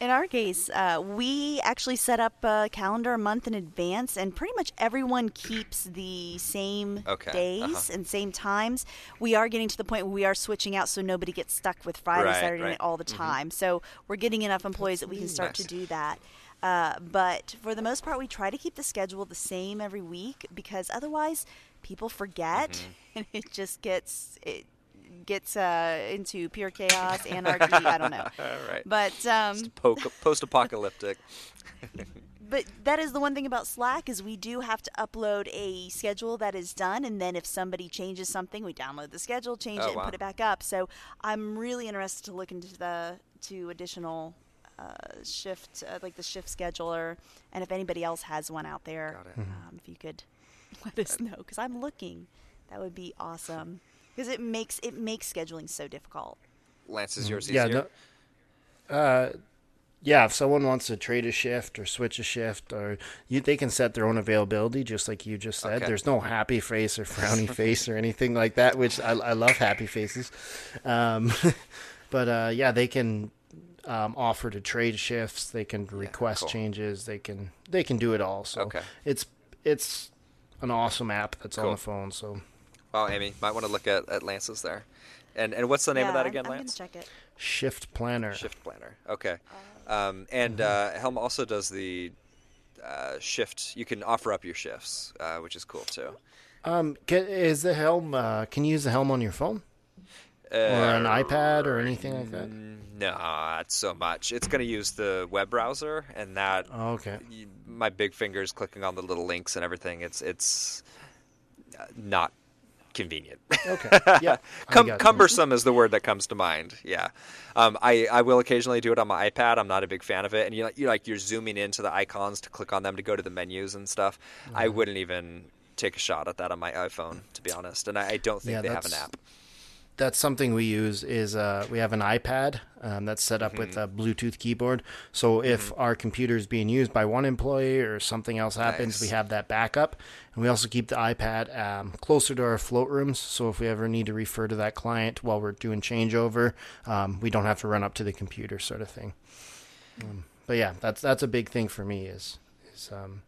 In our case, uh, we actually set up a calendar a month in advance, and pretty much everyone keeps the same Okay, days uh-huh. and same times. We are getting to the point where we are switching out so nobody gets stuck with Friday, Right, Saturday right. night all the time. So we're getting enough employees that we can start to do that. Uh, but for the most part, we try to keep the schedule the same every week because otherwise people forget, Mm-hmm. and it just gets it gets uh, into pure chaos, anarchy. I don't know. All right. But um, Po- post-apocalyptic. but that is the one thing about Slack is we do have to upload a schedule that is done, and then if somebody changes something, we download the schedule, change Oh, it, and wow. put it back up. So I'm really interested to look into the to additional shift, uh, like the shift scheduler, and if anybody else has one out there, Got it. um, if you could let us know because I'm looking, that would be awesome because it makes it makes scheduling so difficult. Lance, is yours Yeah, easier? no, uh, yeah. If someone wants to trade a shift or switch a shift, or you, they can set their own availability, just like you just said. Okay. There's no happy face or frowny face or anything like that, which I, I love happy faces. Um, but uh, yeah, they can um, offer to trade shifts. They can request cool. changes. They can they can do it all. So Okay. it's it's an awesome app that's on the phone. So Well, Amy, might want to look at, at Lance's there. And and what's the name of that I'm- again, I'm, Lance? check it. Shift Planner. Shift Planner. Okay. Um, and uh, Helm also does the uh, shift. You can offer up your shifts, uh, which is cool too. Um, can, is the helm? Uh, can you use the helm on your phone or an Uh, iPad or anything like that? No, not so much. It's going to use the web browser, and that Oh, okay. my big fingers clicking on the little links and everything. It's it's uh, not convenient. Okay. Yeah. I Cum- cumbersome is the word that comes to mind. Yeah, um, I I will occasionally do it on my iPad. I'm not a big fan of it, and you you like you're zooming into the icons to click on them to go to the menus and stuff. I Mm-hmm. wouldn't even take a shot at that on my iPhone, to be honest. And I, I don't think Yeah, they have an app. That's something we use. Is uh, we have an iPad um, that's set up with a Mm-hmm. Bluetooth keyboard. So if our computer is being used by one employee or something else happens, Nice. we have that backup. And we also keep the iPad um, closer to our float rooms. So if we ever need to refer to that client while we're doing changeover, um, we don't have to run up to the computer, sort of thing. Um, but yeah, that's that's a big thing for me is is um,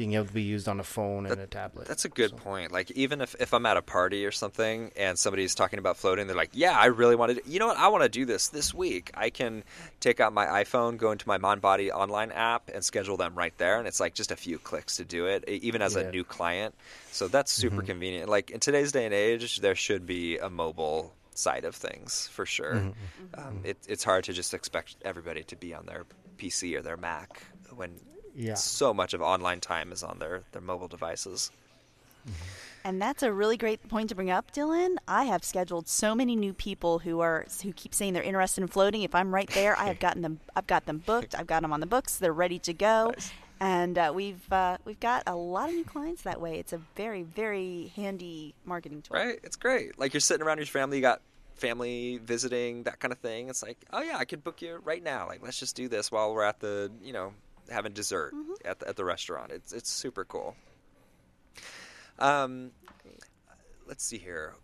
being able to be used on a phone and a tablet. That's a good So- point. Like even if, if I'm at a party or something and somebody's talking about floating, they're like, "Yeah, I really want to. You know what? I want to do this this week. I can take out my iPhone, go into my MindBody online app, and schedule them right there. And it's like just a few clicks to do it, even as Yeah. a new client. So that's super mm-hmm. convenient. Like in today's day and age, there should be a mobile side of things for sure. Mm-hmm. Um, mm-hmm. it, it's hard to just expect everybody to be on their PC or their Mac when Yeah. so much of online time is on their, their mobile devices. And that's a really great point to bring up, Dylan. I have scheduled so many new people who are who keep saying they're interested in floating. If I'm right there, I have gotten them. I've got them booked. I've got them on the books. They're ready to go. Nice. And uh, we've uh, we've got a lot of new clients that way. It's a very very handy marketing tool. Right? It's great. Like you're sitting around your family, you got family visiting, that kind of thing. It's like, oh yeah, I could book you right now. Like let's just do this while we're at the, you know, having dessert at the, at the restaurant. It's it's super cool. Um, let's see here.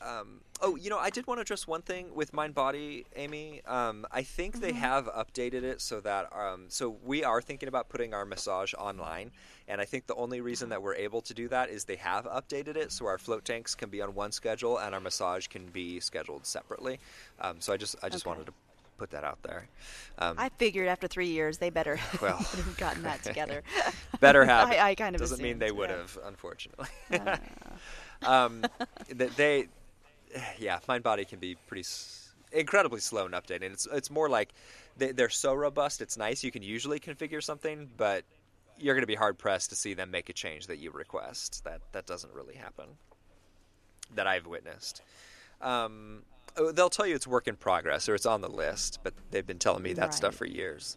Um, oh, you know, I did want to address one thing with Mind Body, Amy. Um, I think they have updated it so that um, so we are thinking about putting our massage online, and I think the only reason that we're able to do that is they have updated it so our float tanks can be on one schedule and our massage can be scheduled separately. Um, so I just I just Okay. wanted to put that out there. Um, I figured after three years they better Well. have gotten that together. better have. I, I kind of doesn't mean they would yeah. Uh. have, unfortunately. um, th- they, yeah, Mind Body can be pretty s- incredibly slow in updating. It's it's more like they, they're so robust. It's nice. You can usually configure something, but you're going to be hard pressed to see them make a change that you request. That that doesn't really happen. That I've witnessed. Um, they'll tell you it's work in progress or it's on the list, but they've been telling me that stuff for years.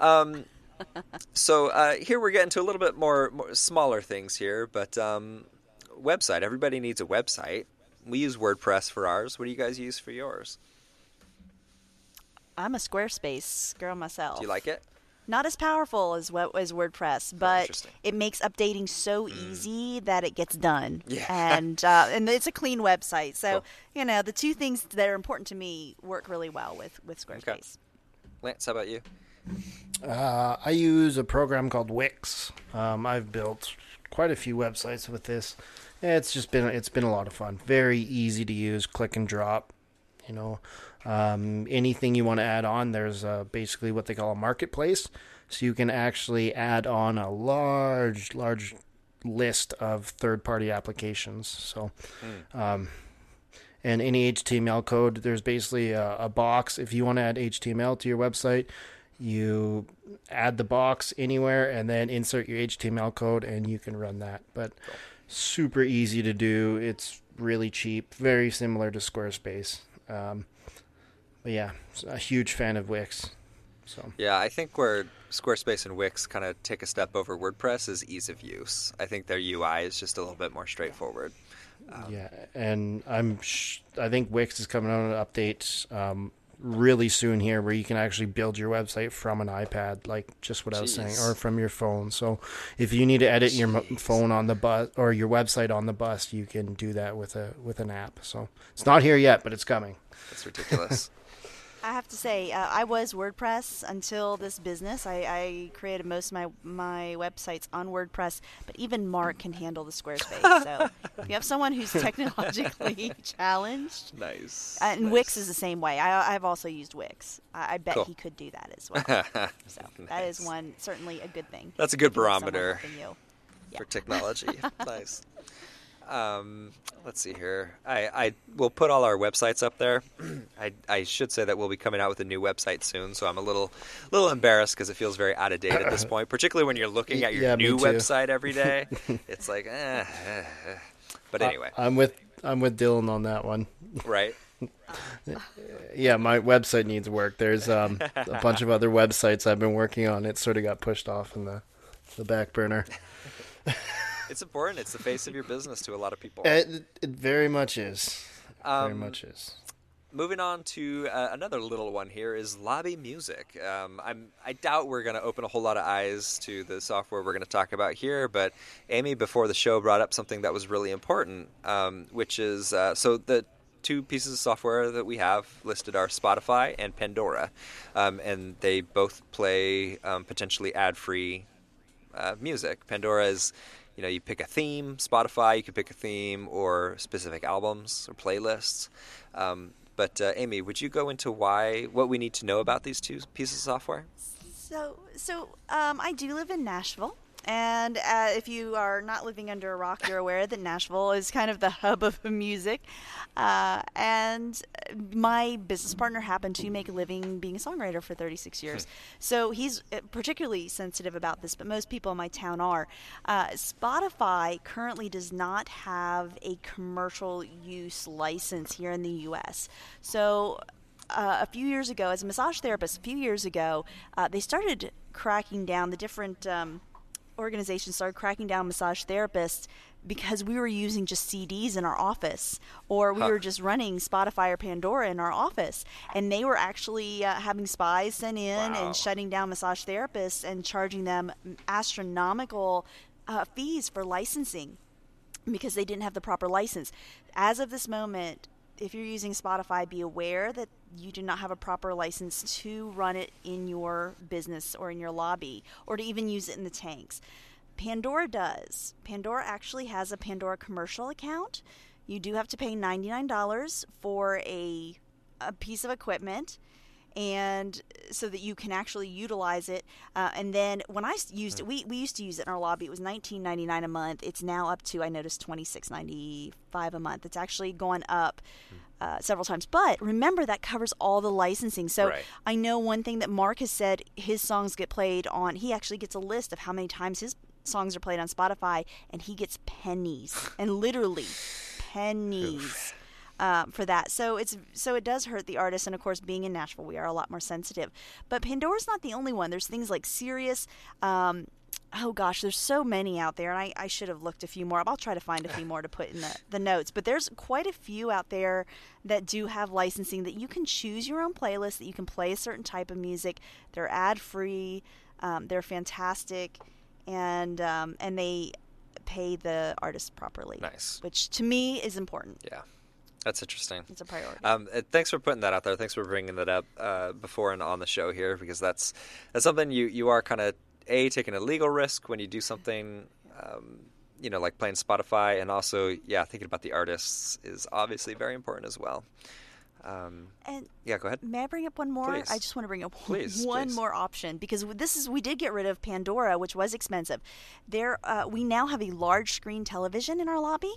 Um, so uh, here we're getting to a little bit more, more smaller things here, but um, website. Everybody needs a website. We use WordPress for ours. What do you guys use for yours? I'm a Squarespace girl myself. Do you like it? Not as powerful as what as WordPress, but it makes updating so easy that it gets done. Yeah. and uh, and it's a clean website. So Cool. you know the two things that are important to me work really well with with Squarespace. Lance, how about you? Uh, I use a program called Wix. Um, I've built quite a few websites with this. It's just been it's been a lot of fun. Very easy to use, click and drop. You know, um, anything you want to add on, there's uh, basically what they call a marketplace. So you can actually add on a large, large list of third-party applications. So, um, and any HTML code, there's basically a, a box. If you want to add HTML to your website, you add the box anywhere and then insert your HTML code, and you can run that. But super easy to do. It's really cheap, very similar to Squarespace. Um, but yeah, a huge fan of Wix. So Yeah, I think where Squarespace and Wix kind of take a step over WordPress is ease of use. I think their UI is just a little bit more straightforward. yeah, and I'm sh- I think Wix is coming out an update um, really soon here where you can actually build your website from an iPad, like just what I was saying, or from your phone. So if you need to edit your mo- phone on the bus or your website on the bus, you can do that with a with an app. So it's not here yet, but it's coming. That's ridiculous. I have to say, uh, I was WordPress until this business. I, I created most of my my websites on WordPress, but even Mark can handle the Squarespace. So if you have someone who's technologically challenged, nice. uh, and nice. Wix is the same way. I, I've also used Wix. I, I bet Cool. he could do that as well. So that is one certainly a good thing. That's a good have barometer. for technology. nice. Um, let's see here. I, I will put all our websites up there. I, I should say that we'll be coming out with a new website soon, so I'm a little little embarrassed because it feels very out of date at this point, particularly when you're looking at your Yeah, new website every day. it's like, eh, eh, eh. but anyway, I, am with I'm with Dylan on that one. right? Yeah, my website needs work. There's um, a bunch of other websites I've been working on. It sort of got pushed off in the the back burner. It's important. It's the face of your business to a lot of people. It, it very much is. very Um, much is. Moving on to uh, another little one here is lobby music. Um, I'm I doubt we're going to open a whole lot of eyes to the software we're going to talk about here, but Amy before the show brought up something that was really important, um, which is uh, so the two pieces of software that we have listed are Spotify and Pandora, um, and they both play um, potentially ad-free uh, music. Pandora is, you know, you pick a theme. Spotify, you can pick a theme or specific albums or playlists. Um, but uh, Amy, would you go into why, what we need to know about these two pieces of software? So, so um, I do live in Nashville, and uh, if you are not living under a rock, you're aware that Nashville is kind of the hub of music. Uh, and my business partner happened to make a living being a songwriter for 36 years, so he's uh, particularly sensitive about this. But most people in my town are. Uh, Spotify currently does not have a commercial use license here in the U.S. So uh, a few years ago, as a massage therapist, a few years ago, uh, they started cracking down. The different um, organizations started cracking down massage therapists because we were using just CDs in our office, or we Huh. were just running Spotify or Pandora in our office, and they were actually uh, having spies sent in Wow. and shutting down massage therapists and charging them astronomical uh, fees for licensing because they didn't have the proper license. As of this moment, if you're using Spotify, be aware that you do not have a proper license to run it in your business or in your lobby or to even use it in the tanks. Pandora does. Pandora actually has a Pandora commercial account. You do have to pay $99 for a, a piece of equipment and so that you can actually utilize it. Uh, and then when I used it, we, we used to use it in our lobby. It was nineteen ninety nine a month. It's now up to I noticed twenty six ninety five a month. It's actually gone up. Uh, several times, but remember that covers all the licensing. So Right. I know one thing that Mark has said: his songs get played on. He actually gets a list of how many times his songs are played on Spotify, and he gets pennies, and literally pennies um, for that. So it's so it does hurt the artist, and of course, being in Nashville, we are a lot more sensitive. But Pandora's not the only one. There's things like Sirius. Um, oh gosh, there's so many out there, and I, I should have looked a few more. I'll try to find a few more to put in the, the notes. But there's quite a few out there that do have licensing that you can choose your own playlist, that you can play a certain type of music. They're ad free. Um, they're fantastic, and um, and they pay the artist properly. Nice. Which to me is important. Yeah. That's interesting. It's a priority. Um, uh, thanks for putting that out there. Thanks for bringing that up uh, before and on the show here because that's that's something you you are kind of a taking a legal risk when you do something. Um, you know, like playing Spotify, and also, yeah, thinking about the artists is obviously very important as well. Um, and yeah, go ahead. May I bring up one more? Please. I just want to bring up Please, one please. more option because this is we did get rid of Pandora, which was expensive. There, uh, we now have a large screen television in our lobby,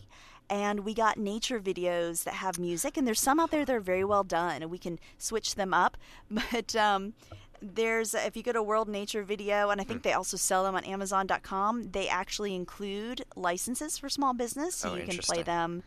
and we got nature videos that have music, and there's some out there that are very well done, and we can switch them up. But um, there's if you go to World Nature Video, and I Hmm. think they also sell them on Amazon.com. They actually include licenses for small business, so Oh, you can play them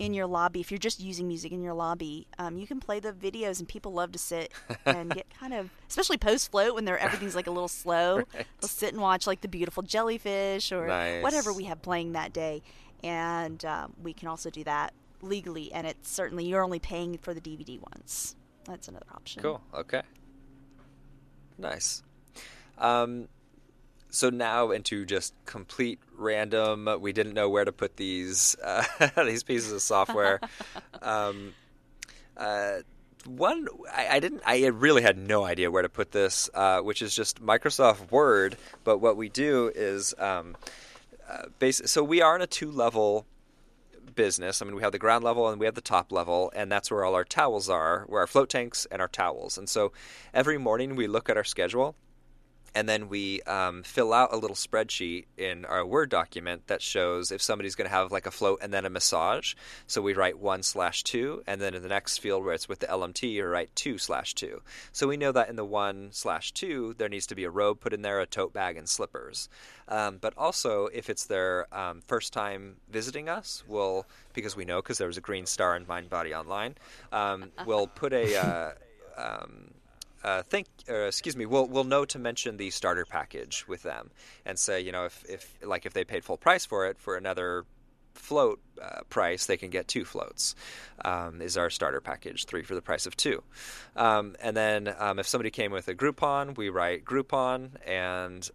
in your lobby. If you're just using music in your lobby, um, you can play the videos, and people love to sit and get kind of, especially post float when they're everything's like a little slow. Right. They'll sit and watch like the beautiful jellyfish or Nice. whatever we have playing that day, and um, we can also do that legally. And it's certainly you're only paying for the DVD ones. That's another option. Cool. Okay. Nice. Um, so now into just complete random. We didn't know where to put these uh, these pieces of software. um, uh, one, I, I didn't. I really had no idea where to put this, uh, which is just Microsoft Word. But what we do is, um, basi- so we are in a two level business. I mean, we have the ground level and we have the top level, and that's where all our towels are, where our float tanks and our towels. And so every morning we look at our schedule and then we um, fill out a little spreadsheet in our Word document that shows if somebody's going to have like a float and then a massage. So we write one slash two, and then in the next field where it's with the LMT, you write two slash two. So we know that in the one slash two, there needs to be a robe put in there, a tote bag, and slippers. Um, but also, if it's their um, first time visiting us, we'll because we know because there was a green star in MindBody Online, um, we'll put a. Uh, um, uh, think, uh, excuse me, we'll we'll know to mention the starter package with them and say, you know, if, if like if they paid full price for it for another float uh, price, they can get two floats. Um, is our starter package three for the price of two? Um, and then um, if somebody came with a Groupon, we write Groupon, and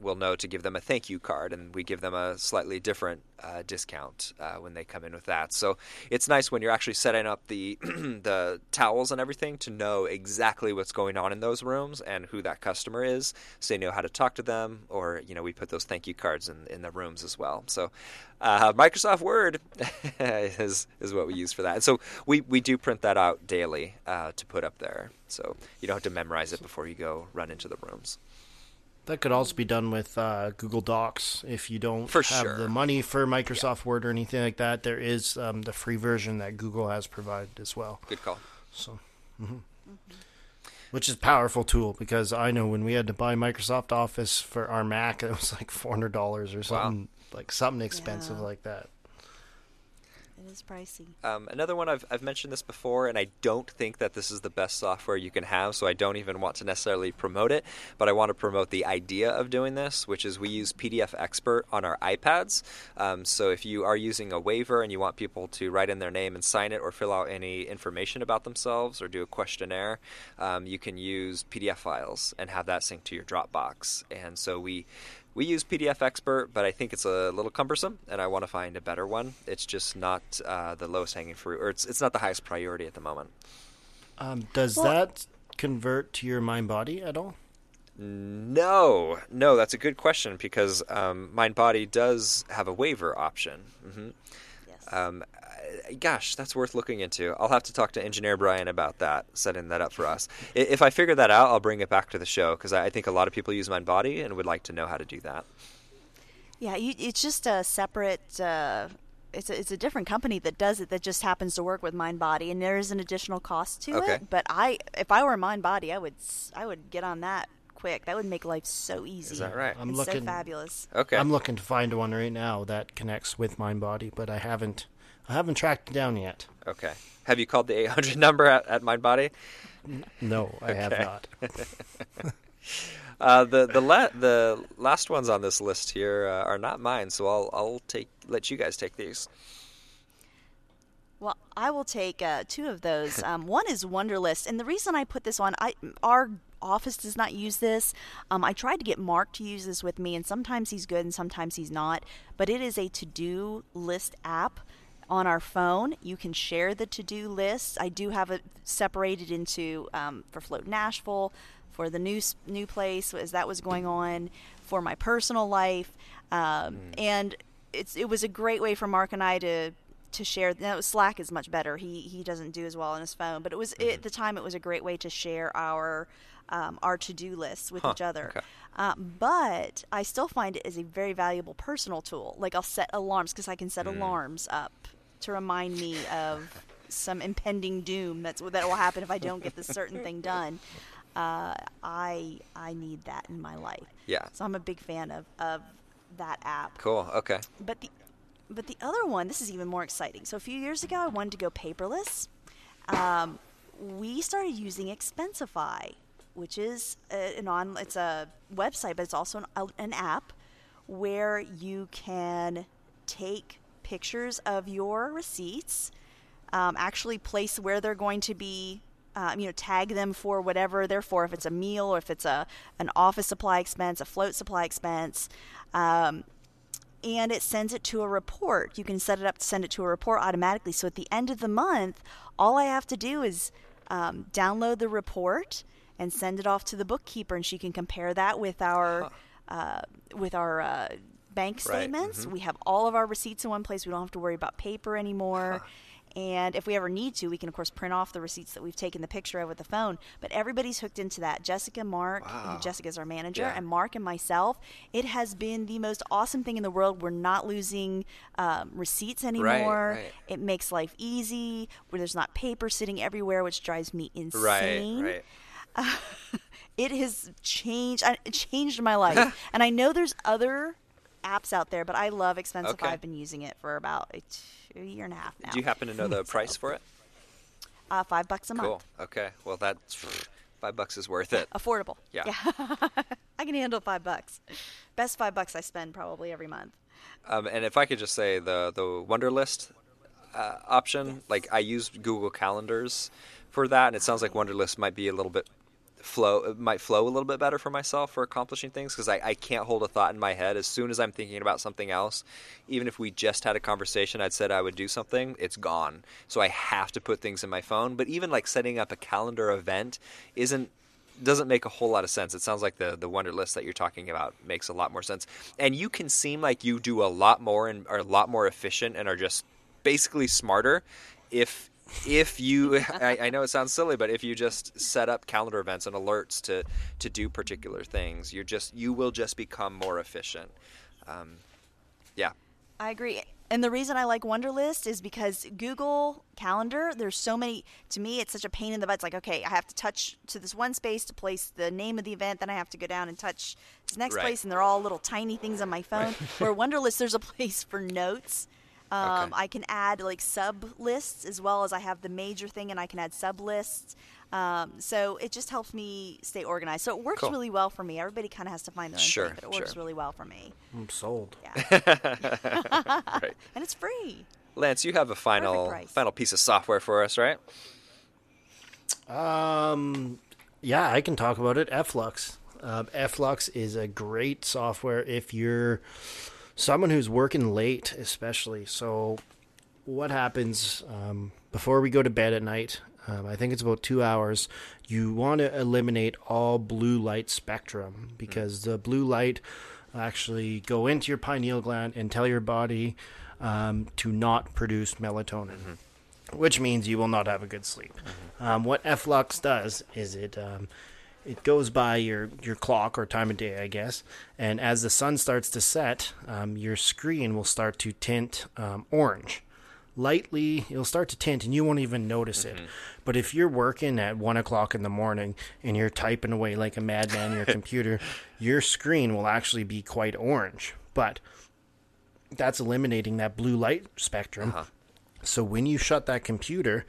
we'll know to give them a thank you card, and we give them a slightly different uh, discount uh, when they come in with that. So it's nice when you're actually setting up the the towels and everything to know exactly what's going on in those rooms and who that customer is, so you know how to talk to them. Or you know, we put those thank you cards in in the rooms as well. So uh, Microsoft Word is is what we use for that. And so we we do print that out daily uh, to put up there, so you don't have to memorize it before you go run into the rooms. That could also be done with uh, Google Docs if you don't For have sure. the money for Microsoft Word or anything like that. There is um, the free version that Google has provided as well. Good call. So, mhm. which is a powerful tool because I know when we had to buy Microsoft Office for our Mac, it was like four hundred dollars or something like something expensive Yeah. like that. Is pricey. Um, another one I've, I've mentioned this before, and I don't think that this is the best software you can have, so I don't even want to necessarily promote it. But I want to promote the idea of doing this, which is we use PDF Expert on our iPads. Um, so if you are using a waiver and you want people to write in their name and sign it, or fill out any information about themselves, or do a questionnaire, um, you can use PDF files and have that sync to your Dropbox. And so we we use PDF Expert, but I think it's a little cumbersome, and I want to find a better one. It's just not uh, the lowest hanging fruit, or it's it's not the highest priority at the moment. Um, does Well- that convert to your MindBody at all? No, no, that's a good question because um, MindBody does have a waiver option. hmm Yes. Um, gosh, that's worth looking into. I'll have to talk to Engineer Brian about that, setting that up for us. If I figure that out, I'll bring it back to the show because I think a lot of people use MindBody and would like to know how to do that. Yeah, you, it's just a separate. Uh, it's a, it's a different company that does it that just happens to work with MindBody, and there is an additional cost to Okay. it. But I, if I were MindBody, I would I would get on that quick. That would make life so easy. Is that right? I'm it's looking. so fabulous. Okay. I'm looking to find one right now that connects with MindBody, but I haven't. I haven't tracked it down yet. Okay. Have you called the 800 number at, at MindBody? No, I have not. Uh, the the la- the last ones on this list here uh, are not mine, so I'll I'll take let you guys take these. Well, I will take uh, two of those. Um, one is Wunderlist, and the reason I put this on, I our office does not use this. Um, I tried to get Mark to use this with me, and sometimes he's good and sometimes he's not. But it is a to-do list app. on our phone. You can share the to do list. I do have it separated into um, for Float Nashville, for the new new place as that was going on, for my personal life, um, and it's it was a great way for Mark and I to to share. Now Slack is much better. He he doesn't do as well on his phone, but it was at the time it was a great way to share our um, our to do lists with Huh, each other. okay. Uh, but I still find it is a very valuable personal tool. Like I'll set alarms because I can set alarms up to remind me of some impending doom that's that will happen if I don't get this certain thing done. Uh, I I need that in my life. Yeah. So I'm a big fan of of that app. Cool. Okay. But the but the other one, this is even more exciting. So a few years ago, I wanted to go paperless. Um, we started using Expensify, which is an on it's a website, but it's also an, an app where you can take pictures of your receipts, um, actually place where they're going to be. Um, you know, tag them for whatever they're for. If it's a meal, or if it's a an office supply expense, a float supply expense, um, and it sends it to a report. You can set it up to send it to a report automatically. So at the end of the month, all I have to do is um, download the report and send it off to the bookkeeper, and she can compare that with our uh, with our uh, bank Right, statements. We have all of our receipts in one place. We don't have to worry about paper anymore. And if we ever need to, we can of course print off the receipts that we've taken the picture of with the phone. But everybody's hooked into that. Jessica, Mark, Wow. Jessica's our manager, Yeah. and Mark and myself. It has been the most awesome thing in the world. We're not losing um, receipts anymore. right. It makes life easy. Where there's not paper sitting everywhere, which drives me insane. Right. insane. It has changed. I- It changed my life. and I know there's other apps out there, but I love Expensify. Okay. I've been using it for about a, two, a year and a half now. Do you happen to know the price for it? uh, five bucks a Cool. month. Okay. Well, that's five bucks is worth it. Affordable. Yeah. I can handle five bucks. Best five bucks I spend probably every month. Um, and if I could just say the the Wunderlist uh, option, like I use Google Calendars for that, and it sounds like Wunderlist might be a little bit flow might flow a little bit better for myself for accomplishing things because I, I can't hold a thought in my head as soon as I'm thinking about something else. Even if we just had a conversation, I'd said I would do something, it's gone. So I have to put things in my phone. But even like setting up a calendar event isn't doesn't make a whole lot of sense. It sounds like the the Wunderlist that you're talking about makes a lot more sense. And you can seem like you do a lot more and are a lot more efficient and are just basically smarter if if you I, I know it sounds silly, but if you just set up calendar events and alerts to to do particular things, you're just you will just become more efficient. Um, yeah. I agree. And the reason I like Wunderlist is because Google Calendar, there's so many, to me, it's such a pain in the butt. It's like, okay, I have to touch to this one space to place the name of the event, then I have to go down and touch this next Right. place, and they're all little tiny things on my phone. Where Wunderlist there's a place for notes. Um, Okay. I can add like sub lists as well as I have the major thing, and I can add sub lists. Um, so it just helps me stay organized. So it works Cool. really well for me. Everybody kind of has to find their own Sure, thing, but it works sure. really well for me. I'm sold. Yeah, Right. and it's free. Lance, you have a final final piece of software for us, right? Um, yeah, I can talk about it. Flux. Um, Flux is a great software if you're someone who's working late, especially. So, what happens um, before we go to bed at night? Um, I think it's about two hours. You want to eliminate all blue light spectrum because the blue light actually go into your pineal gland and tell your body um, to not produce melatonin which means you will not have a good sleep. Um, what Flux does is it um, it goes by your your clock or time of day, I guess, and as the sun starts to set, um, your screen will start to tint um, orange. Lightly, it'll start to tint, and you won't even notice it. But if you're working at one o'clock in the morning and you're typing away like a madman on your computer, your screen will actually be quite orange. But that's eliminating that blue light spectrum. So when you shut that computer,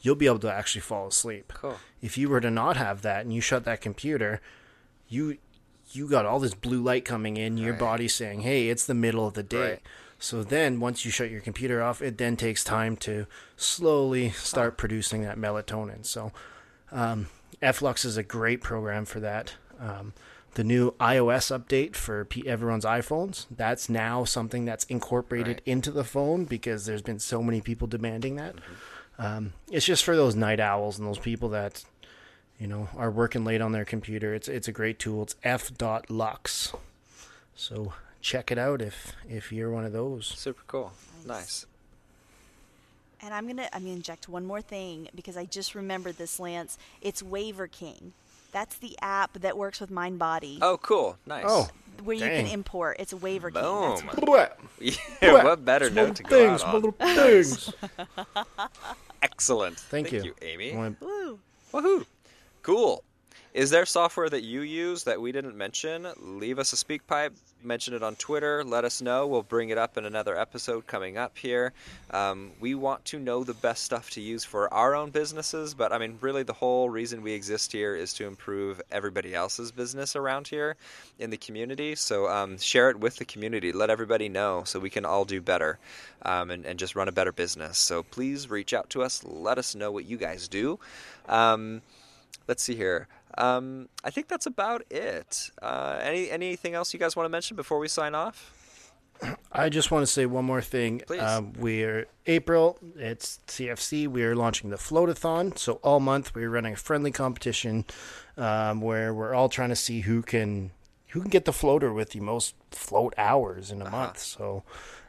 you'll be able to actually fall asleep. Cool. If you were to not have that and you shut that computer, you you got all this blue light coming in, your body saying, "Hey, it's the middle of the day." Right. So then once you shut your computer off, it then takes time to slowly start producing that melatonin. So um, Flux is a great program for that. Um, the new iOS update for P- everyone's iPhones. That's now something that's incorporated Right. into the phone because there's been so many people demanding that. Um, it's just for those night owls and those people that you know are working late on their computer. It's it's a great tool. It's f.lux. So check it out if if you're one of those. Super cool. Nice. And I'm gonna I'm gonna inject one more thing because I just remembered this, Lance. It's Waiver King. That's the app that works with MindBody, Oh, cool. Nice. Oh, where you can import. It's a Waiver King. Boom. That's Yeah, what better Small note to go things, out on? little things. Excellent. Thank, you. you. Amy. Well, Woo. Woohoo! Cool. Is there software that you use that we didn't mention? Leave us a SpeakPipe. Mention it on Twitter. Let us know. We'll bring it up in another episode coming up here. Um, we want to know the best stuff to use for our own businesses, but I mean, really, the whole reason we exist here is to improve everybody else's business around here in the community. So um, share it with the community. Let everybody know so we can all do better um, and, and just run a better business. So please reach out to us. Let us know what you guys do. Um, let's see here. Um, I think that's about it. Uh, any anything else you guys want to mention before we sign off? I just want to say one more thing. Um, we're April. It's CFC. We are launching the Floatathon. So all month we're running a friendly competition um, where we're all trying to see who can who can get the floater with the most float hours in a month. So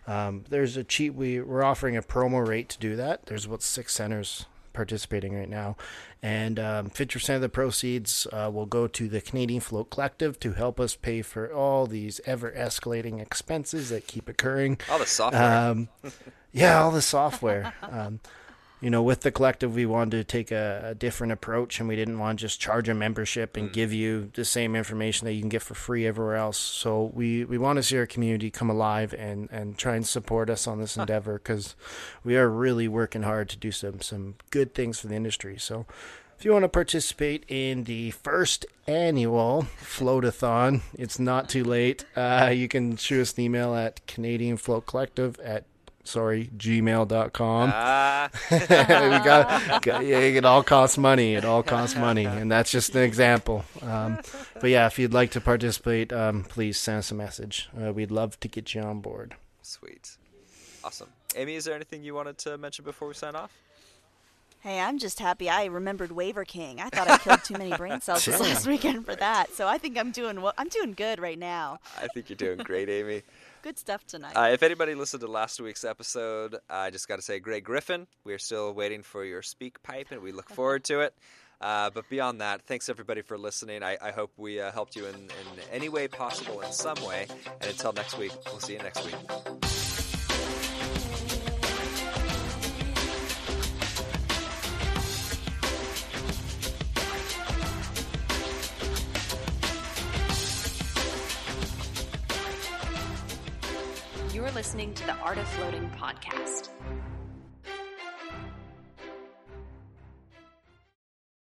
um, there's a cheat. We we're offering a promo rate to do that. There's about six centers participating right now, and um, 50% of the proceeds uh, will go to the Canadian Float Collective to help us pay for all these ever escalating expenses that keep occurring. All the software. Um, yeah, all the software. Um, you know, with the collective, we wanted to take a, a different approach, and we didn't want to just charge a membership and give you the same information that you can get for free everywhere else. So we, we want to see our community come alive and, and try and support us on this endeavor because we are really working hard to do some some good things for the industry. So. If you want to participate in the first annual floatathon, it's not too late. Uh, you can shoot us an email at Canadian Float Collective at sorry gmail.com. Ah, we got, got- yeah, it all costs money. It all costs money, and that's just an example. Um, but yeah, if you'd like to participate, um, please send us a message. Uh, we'd love to get you on board. sweet. Awesome. Amy, is there anything you wanted to mention before we sign off? Hey, I'm just happy I remembered Waiver King. I thought I killed too many brain cells this last weekend for that. So I think I'm doing well. I'm doing good right now. I think you're doing great, Amy. Good stuff tonight. Uh, if anybody listened to last week's episode, I just got to say, Greg Griffin, we're still waiting for your SpeakPipe, and we look forward to it. Uh, but beyond that, thanks everybody for listening. I, I hope we uh, helped you in, in any way possible, in some way. And until next week, we'll see you next week. Listening to the Art of Floating podcast.